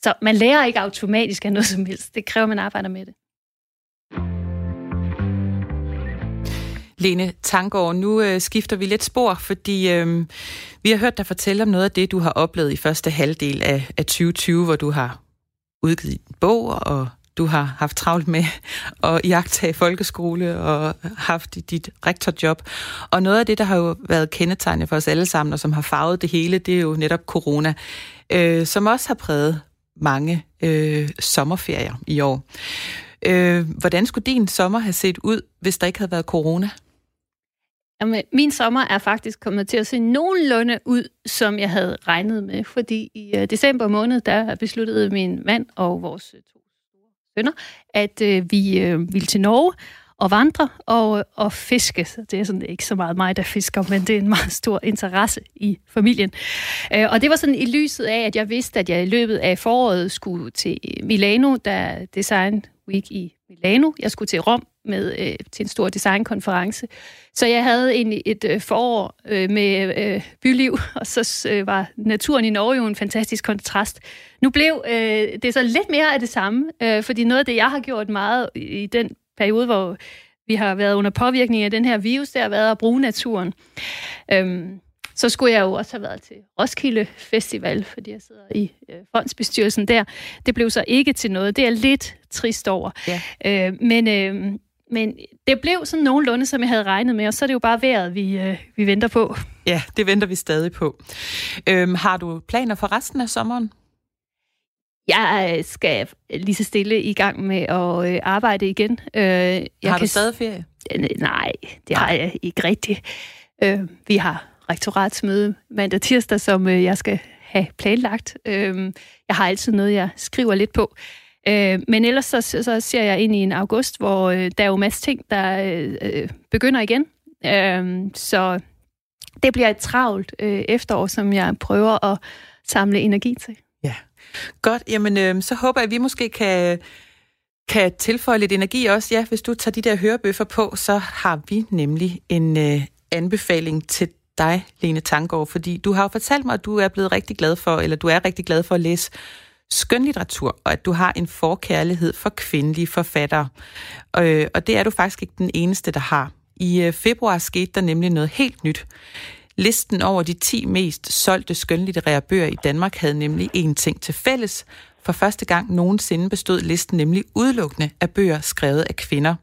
Så man lærer ikke automatisk af noget som helst. Det kræver, at man arbejder med det. Lene Tangård, nu øh, skifter vi lidt spor, fordi øh, vi har hørt dig fortælle om noget af det, du har oplevet i første halvdel af, af 2020, hvor du har udgivet en bog, og du har haft travlt med at jagtage folkeskole og haft dit rektorjob. Og noget af det, der har jo været kendetegnende for os alle sammen, og som har farvet det hele, det er jo netop corona, øh, som også har præget mange øh, sommerferier i år. Øh, hvordan skulle din sommer have set ud, hvis der ikke havde været corona? Jamen, min sommer er faktisk kommet til at se nogenlunde ud, som jeg havde regnet med, fordi i øh, december måned, der besluttede min mand og vores to store sønner, at øh, vi øh, ville til Norge og vandre og, og fiske. Så det er sådan ikke så meget mig, der fisker, men det er en meget stor interesse i familien. Øh, og det var sådan i lyset af, at jeg vidste, at jeg i løbet af foråret skulle til Milano, der Design Week i Milano. Jeg skulle til Rom med øh, til en stor designkonference. Så jeg havde en, et øh, forår øh, med øh, byliv, og så øh, var naturen i Norge jo en fantastisk kontrast. Nu blev øh, det så lidt mere af det samme, øh, fordi noget af det, jeg har gjort meget i den periode, hvor vi har været under påvirkning af den her virus, det har været at bruge naturen. Øhm, så skulle jeg jo også have været til Roskilde Festival, fordi jeg sidder i øh, fondsbestyrelsen der. Det blev så ikke til noget. Det er lidt trist over. Ja. Øh, men, øh, men det blev sådan nogenlunde, som jeg havde regnet med, og så er det jo bare vejret, vi, øh, vi venter på. Ja, det venter vi stadig på. Øhm, har du planer for resten af sommeren? Jeg skal lige så stille i gang med at øh, arbejde igen. Øh, jeg har du kan... stadig ferie? Nej, det har jeg ikke rigtigt. Øh, vi har rektoratsmøde mandag tirsdag, som øh, jeg skal have planlagt. Øh, jeg har altid noget, jeg skriver lidt på. Øh, men ellers så, så ser jeg ind i en august, hvor øh, der er jo masser ting, der øh, begynder igen. Øh, så det bliver et travlt øh, efterår, som jeg prøver at samle energi til. Ja, godt. Jamen, øh, så håber jeg, at vi måske kan, kan tilføje lidt energi også. Ja, hvis du tager de der hørebøffer på, så har vi nemlig en øh, anbefaling til dig, Lene Tangård, fordi du har jo fortalt mig, at du er blevet rigtig glad for, eller du er rigtig glad for at læse skønlitteratur, og at du har en forkærlighed for kvindelige forfattere. Øh, og det er du faktisk ikke den eneste, der har. I øh, februar skete der nemlig noget helt nyt. Listen over de 10 mest solgte skønlitterære bøger i Danmark havde nemlig en ting til fælles. For første gang nogensinde bestod listen nemlig udelukkende af bøger skrevet af kvinder.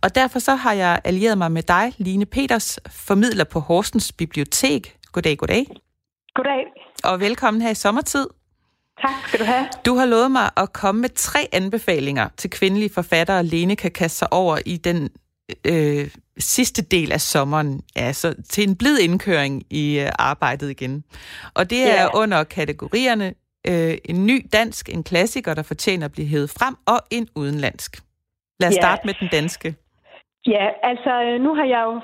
Og derfor så har jeg allieret mig med dig, Line Peters, formidler på Horsens Bibliotek. Goddag, goddag. Goddag. Og velkommen her i sommertid. Tak skal du have. Du har lovet mig at komme med tre anbefalinger til kvindelige forfattere, Lene kan kaste sig over i den øh, sidste del af sommeren, altså til en blid indkøring i øh, arbejdet igen. Og det er yeah. under kategorierne øh, en ny dansk, en klassiker, der fortjener at blive hævet frem, og en udenlandsk. Lad os yeah. starte med den danske. Ja, altså nu har jeg jo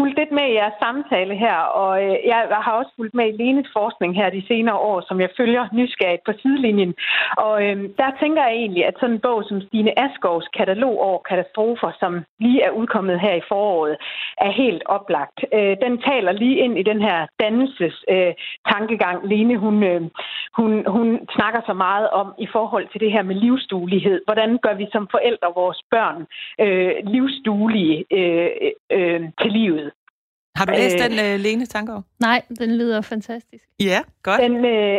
fulgt lidt med i jeres samtale her, og øh, jeg har også fulgt med i Lenes forskning her de senere år, som jeg følger nysgerrigt på sidelinjen. Og øh, der tænker jeg egentlig, at sådan en bog som Stine Askovs katalog over katastrofer, som lige er udkommet her i foråret, er helt oplagt. Øh, den taler lige ind i den her dannelses øh, tankegang, Lene hun, øh, hun, hun snakker så meget om i forhold til det her med livsduelighed. Hvordan gør vi som forældre vores børn øh, livsduelige øh, øh, til livet. Har du læst øh, den, uh, Lene Tanker? Nej, den lyder fantastisk. Ja, godt. Den, øh,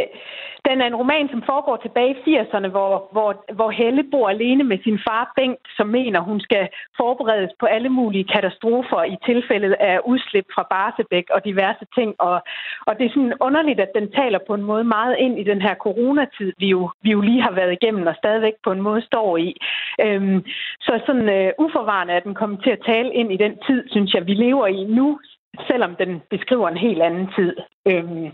den er en roman, som foregår tilbage i 80'erne, hvor, hvor, hvor Helle bor alene med sin far Bengt, som mener, hun skal forberedes på alle mulige katastrofer i tilfældet af udslip fra Barsebæk og diverse ting. Og, og det er sådan underligt, at den taler på en måde meget ind i den her coronatid, vi jo, vi jo lige har været igennem og stadigvæk på en måde står i. Øhm, så sådan uh, uforvarende at den kommer til at tale ind i den tid, synes jeg, vi lever i nu, selvom den beskriver en helt anden tid. Øhm,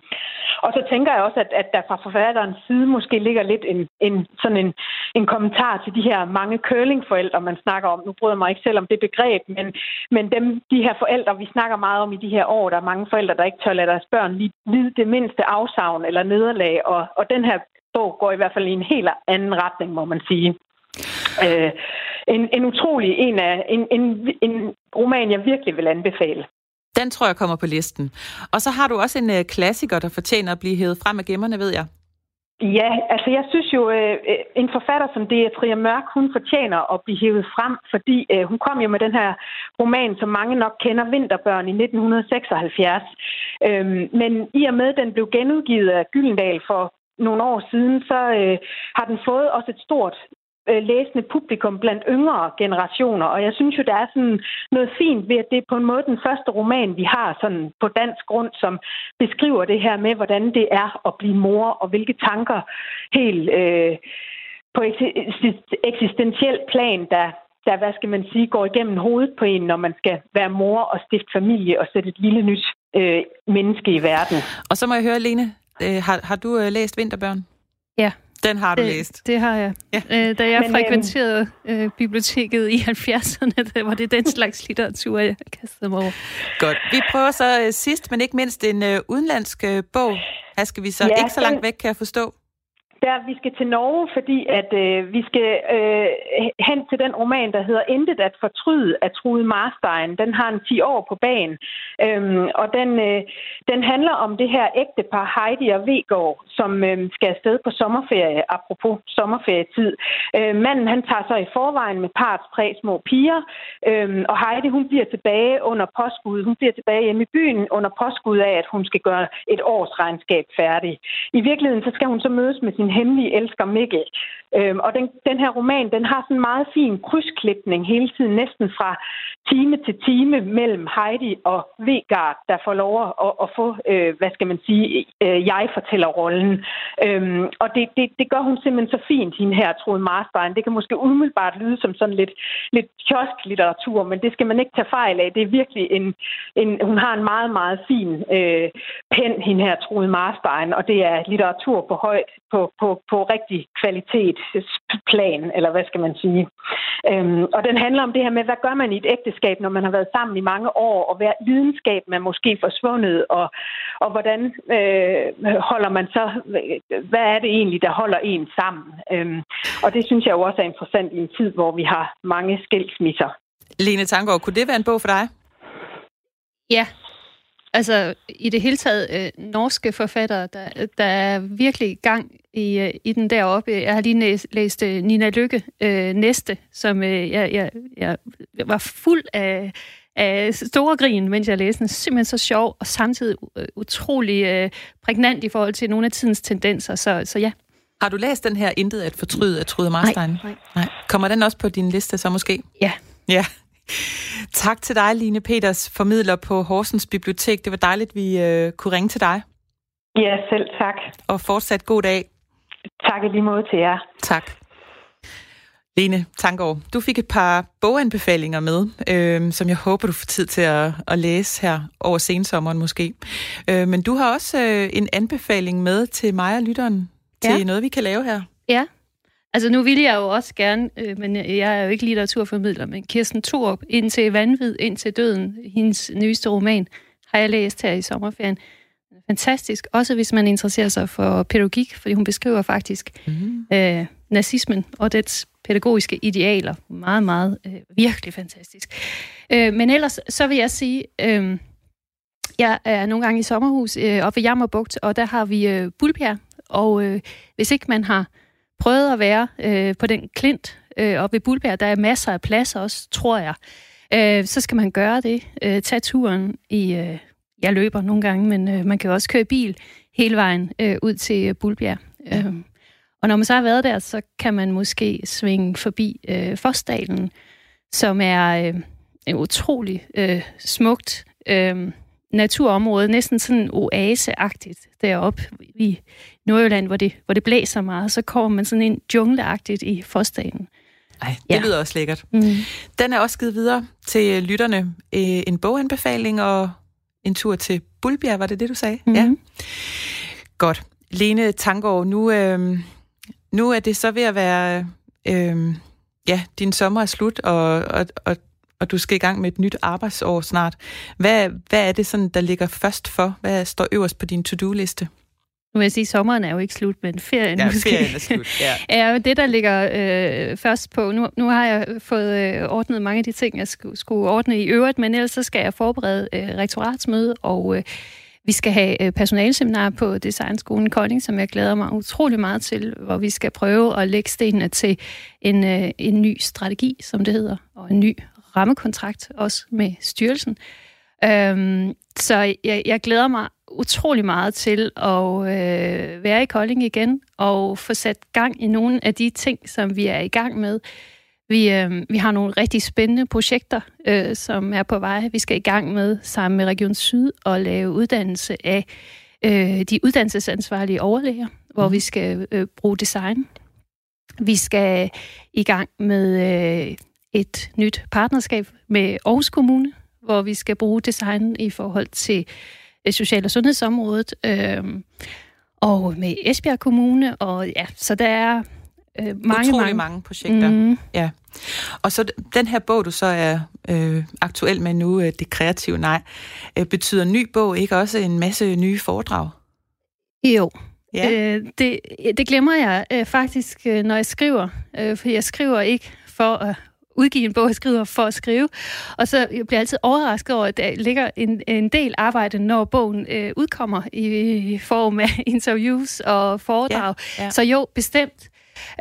og så tænker jeg også, at, at der fra forfatterens side måske ligger lidt en, en, sådan en, en kommentar til de her mange curlingforældre, man snakker om. Nu bryder jeg mig ikke selv om det begreb, men, men dem, de her forældre, vi snakker meget om i de her år, der er mange forældre, der ikke tør lade deres børn lide det mindste afsavn eller nederlag, og, og den her bog går i hvert fald i en helt anden retning, må man sige. Øh, en, en utrolig en af en, en, en roman, jeg virkelig vil anbefale. Den tror jeg kommer på listen. Og så har du også en øh, klassiker, der fortjener at blive hævet frem af gemmerne, ved jeg. Ja, altså jeg synes jo, øh, øh en forfatter som det er Tria Mørk, hun fortjener at blive hævet frem, fordi øh, hun kom jo med den her roman, som mange nok kender, Vinterbørn i 1976. Øhm, men i og med, at den blev genudgivet af Gyldendal for nogle år siden, så øh, har den fået også et stort læsende publikum blandt yngre generationer. Og jeg synes jo, der er sådan noget fint ved, at det er på en måde den første roman, vi har sådan på dansk grund, som beskriver det her med, hvordan det er at blive mor, og hvilke tanker helt øh, på eksistentiel plan, der, der, hvad skal man sige, går igennem hovedet på en, når man skal være mor og stifte familie og sætte et lille nyt øh, menneske i verden. Og så må jeg høre, Lene, øh, har, har du øh, læst Vinterbørn? Ja. Den har du det, læst. Det har jeg. Ja. Øh, da jeg Men, frekventerede øh, biblioteket i 70'erne, der var det den slags litteratur, jeg kastede mig over. Godt. Vi prøver så øh, sidst, men ikke mindst, en øh, udenlandsk øh, bog. Her skal vi så ja, ikke så langt væk, kan jeg forstå. Der, vi skal til Norge, fordi at øh, vi skal øh, hen til den roman, der hedder Intet at fortryde af Trude Marstein. Den har en 10 år på banen, øhm, og den, øh, den handler om det her ægtepar Heidi og Vegård, som øh, skal afsted på sommerferie, apropos sommerferietid. Øh, manden han tager sig i forvejen med parts tre små piger, øh, og Heidi hun bliver tilbage under påskud. Hun bliver tilbage hjemme i byen under påskud af, at hun skal gøre et års regnskab færdig. I virkeligheden så skal hun så mødes med sin min hemmelige elsker Mikkel. Øhm, og den, den her roman, den har sådan en meget fin krydsklipning hele tiden, næsten fra time til time mellem Heidi og Vegard, der får lov at, at få, øh, hvad skal man sige, øh, jeg fortæller rollen. Øhm, og det, det, det gør hun simpelthen så fint, hende her, Trude Marstein. Det kan måske umiddelbart lyde som sådan lidt, lidt kiosklitteratur, men det skal man ikke tage fejl af. Det er virkelig en, en hun har en meget, meget fin øh, pen, hende her, Trude Marstein, og det er litteratur på højt, på, på, på rigtig kvalitetsplan, eller hvad skal man sige. Øhm, og den handler om det her med, hvad gør man i et ægteskab, når man har været sammen i mange år, og hvad lidenskab man måske forsvundet, og, og hvordan øh, holder man så, hvad er det egentlig, der holder en sammen? Øhm, og det synes jeg jo også er interessant i en tid, hvor vi har mange skilsmisser. Lene Tangård, kunne det være en bog for dig? Ja, Altså i det hele taget øh, norske forfattere, der, der er virkelig gang i, øh, i den deroppe. Jeg har lige læst, læst øh, Nina Lykke øh, Næste, som øh, jeg, jeg, jeg var fuld af, af store grin, mens jeg læste den. Simpelthen så sjov, og samtidig øh, utrolig øh, prægnant i forhold til nogle af tidens tendenser. Så, så ja. Har du læst den her Intet at fortryde af Trude Marstein? Nej, nej. nej. Kommer den også på din liste så måske? Ja. Ja. Tak til dig, Line Peters, formidler på Horsens Bibliotek. Det var dejligt, vi øh, kunne ringe til dig. Ja, selv tak. Og fortsat god dag. Tak i lige måde til jer. Tak. Lene Tangård, du fik et par boganbefalinger med, øh, som jeg håber, du får tid til at, at læse her over sensommeren måske. Øh, men du har også øh, en anbefaling med til mig og lytteren til ja. noget, vi kan lave her. Ja, Altså nu vil jeg jo også gerne, øh, men jeg er jo ikke litteraturformidler, men Kirsten Thorup, Indtil vanvid, indtil døden, hendes nyeste roman, har jeg læst her i sommerferien. Fantastisk, også hvis man interesserer sig for pædagogik, fordi hun beskriver faktisk mm. øh, nazismen og dets pædagogiske idealer. Meget, meget øh, virkelig fantastisk. Øh, men ellers så vil jeg sige, øh, jeg er nogle gange i sommerhus øh, oppe ved Jammerbugt, og der har vi øh, Bulbjerg, og øh, hvis ikke man har prøvet at være øh, på den klint øh, oppe ved Bulbjerg. Der er masser af plads også, tror jeg. Øh, så skal man gøre det. Øh, tage turen i... Øh, jeg løber nogle gange, men øh, man kan også køre bil hele vejen øh, ud til Bulbjerg. Ja. Øh, og når man så har været der, så kan man måske svinge forbi øh, Fosdalen, som er øh, utrolig øh, smukt øh, naturområde, næsten sådan oaseagtigt deroppe i Nordjylland, hvor det, hvor det blæser meget, så kommer man sådan ind jungleagtigt i forstaden. Ej, det ja. lyder også lækkert. Mm. Den er også givet videre til lytterne. Øh, en boganbefaling og en tur til Bulbjerg, var det det, du sagde? Mm. Ja. Godt. Lene Tangård, nu, øh, nu er det så ved at være... Øh, ja, din sommer er slut, og, og, og, og du skal i gang med et nyt arbejdsår snart. Hvad, hvad er det, sådan, der ligger først for? Hvad står øverst på din to-do-liste? Nu vil jeg sige, at sommeren er jo ikke slut, men ferien ja, måske. ferien er slut, ja. er jo det, der ligger øh, først på. Nu, nu har jeg fået øh, ordnet mange af de ting, jeg skulle, skulle ordne i øvrigt, men ellers så skal jeg forberede øh, rektoratsmøde, og øh, vi skal have øh, personalseminar på Designskolen Kolding, som jeg glæder mig utrolig meget til, hvor vi skal prøve at lægge stenene til en, øh, en ny strategi, som det hedder, og en ny rammekontrakt også med styrelsen. Øhm, så jeg, jeg glæder mig utrolig meget til at øh, være i Kolding igen og få sat gang i nogle af de ting, som vi er i gang med. Vi, øh, vi har nogle rigtig spændende projekter, øh, som er på vej. Vi skal i gang med sammen med Region Syd at lave uddannelse af øh, de uddannelsesansvarlige overlæger, hvor mm. vi skal øh, bruge design. Vi skal i gang med øh, et nyt partnerskab med Aarhus Kommune, hvor vi skal bruge design i forhold til Øh, social- og sundhedsområdet, øh, og med Esbjerg Kommune, og ja, så der er øh, mange, Utrolig mange, mange projekter. Mm. Ja. Og så den her bog, du så er øh, aktuel med nu, øh, Det kreative nej, øh, betyder ny bog ikke også en masse nye foredrag? Jo. Ja. Øh, det, det glemmer jeg øh, faktisk, øh, når jeg skriver, øh, for jeg skriver ikke for at udgive en bog, jeg skriver for at skrive. Og så jeg bliver jeg altid overrasket over, at der ligger en, en del arbejde, når bogen øh, udkommer i, i form af interviews og foredrag. Ja, ja. Så jo, bestemt.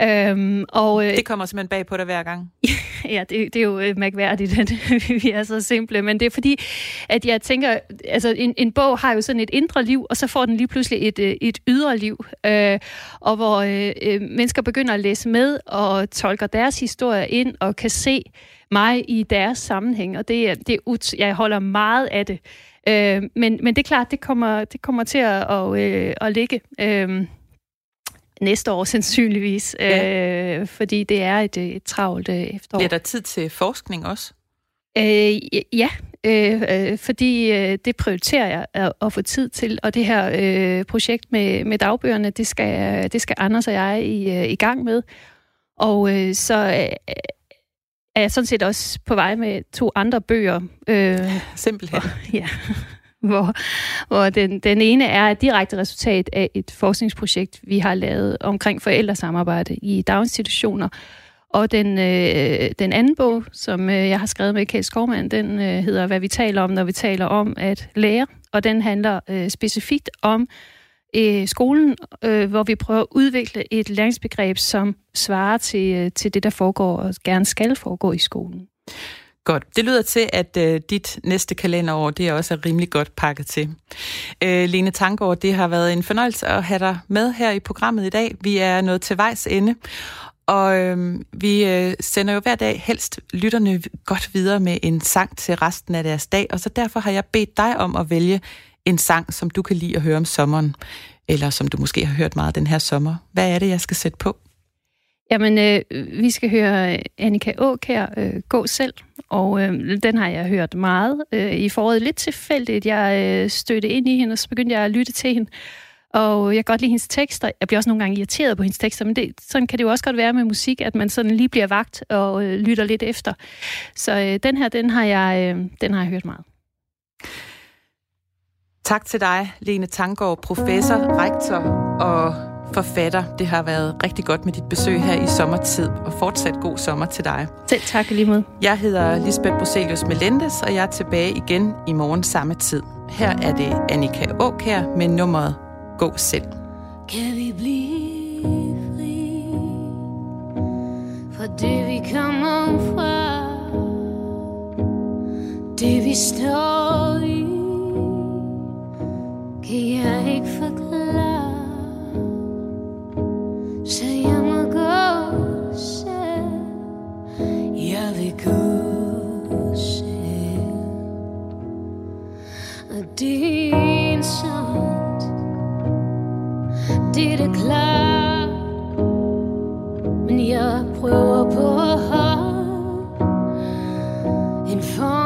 Øhm, og, øh, det kommer simpelthen bag på dig hver gang. ja, det, det er jo øh, mærkværdigt, at vi er så simple, men det er fordi, at jeg tænker, altså en, en bog har jo sådan et indre liv, og så får den lige pludselig et, øh, et ydre liv, øh, og hvor øh, øh, mennesker begynder at læse med og tolker deres historie ind og kan se mig i deres sammenhæng, og det, det er, jeg holder meget af det. Øh, men, men det er klart, det kommer, det kommer til at, at, øh, at ligge. Øh, næste år sandsynligvis, ja. øh, fordi det er et, et travlt øh, efterår. Bliver der tid til forskning også? Øh, ja, øh, øh, fordi øh, det prioriterer jeg at, at få tid til, og det her øh, projekt med, med dagbøgerne, det skal, det skal Anders og jeg i, øh, i gang med. Og øh, så øh, er jeg sådan set også på vej med to andre bøger. Øh, Simpelthen. Og, ja hvor, hvor den, den ene er et direkte resultat af et forskningsprojekt, vi har lavet omkring forældresamarbejde i daginstitutioner. Og den, øh, den anden bog, som øh, jeg har skrevet med Kjell Skovmand, den øh, hedder Hvad vi taler om, når vi taler om at lære. Og den handler øh, specifikt om øh, skolen, øh, hvor vi prøver at udvikle et læringsbegreb, som svarer til, øh, til det, der foregår og gerne skal foregå i skolen. Godt. Det lyder til, at øh, dit næste kalenderår, det er også rimelig godt pakket til. Øh, Lene Tangård, det har været en fornøjelse at have dig med her i programmet i dag. Vi er nået til vejs ende, og øh, vi øh, sender jo hver dag helst lytterne godt videre med en sang til resten af deres dag, og så derfor har jeg bedt dig om at vælge en sang, som du kan lide at høre om sommeren, eller som du måske har hørt meget den her sommer. Hvad er det, jeg skal sætte på? Jamen, øh, vi skal høre øh, Annika Åkær øh, gå selv, og øh, den har jeg hørt meget øh, i foråret. Lidt tilfældigt, jeg øh, stødte ind i hende, og så begyndte jeg at lytte til hende. Og jeg kan godt lide hendes tekster. Jeg bliver også nogle gange irriteret på hendes tekster, men det, sådan kan det jo også godt være med musik, at man sådan lige bliver vagt og øh, lytter lidt efter. Så øh, den her, den har, jeg, øh, den har jeg hørt meget. Tak til dig, Lene Tangård, professor, rektor og forfatter. Det har været rigtig godt med dit besøg her i sommertid, og fortsat god sommer til dig. Selv tak lige med. Jeg hedder Lisbeth Bruselius Melendez, og jeg er tilbage igen i morgen samme tid. Her er det Annika Åkær med nummeret Gå selv. Kan vi blive fri for det vi kommer fra, det vi står i, kan jeg ikke forklare. Jeg vil gå selv Og det er ensomt Det er da klart Men jeg prøver på at have En form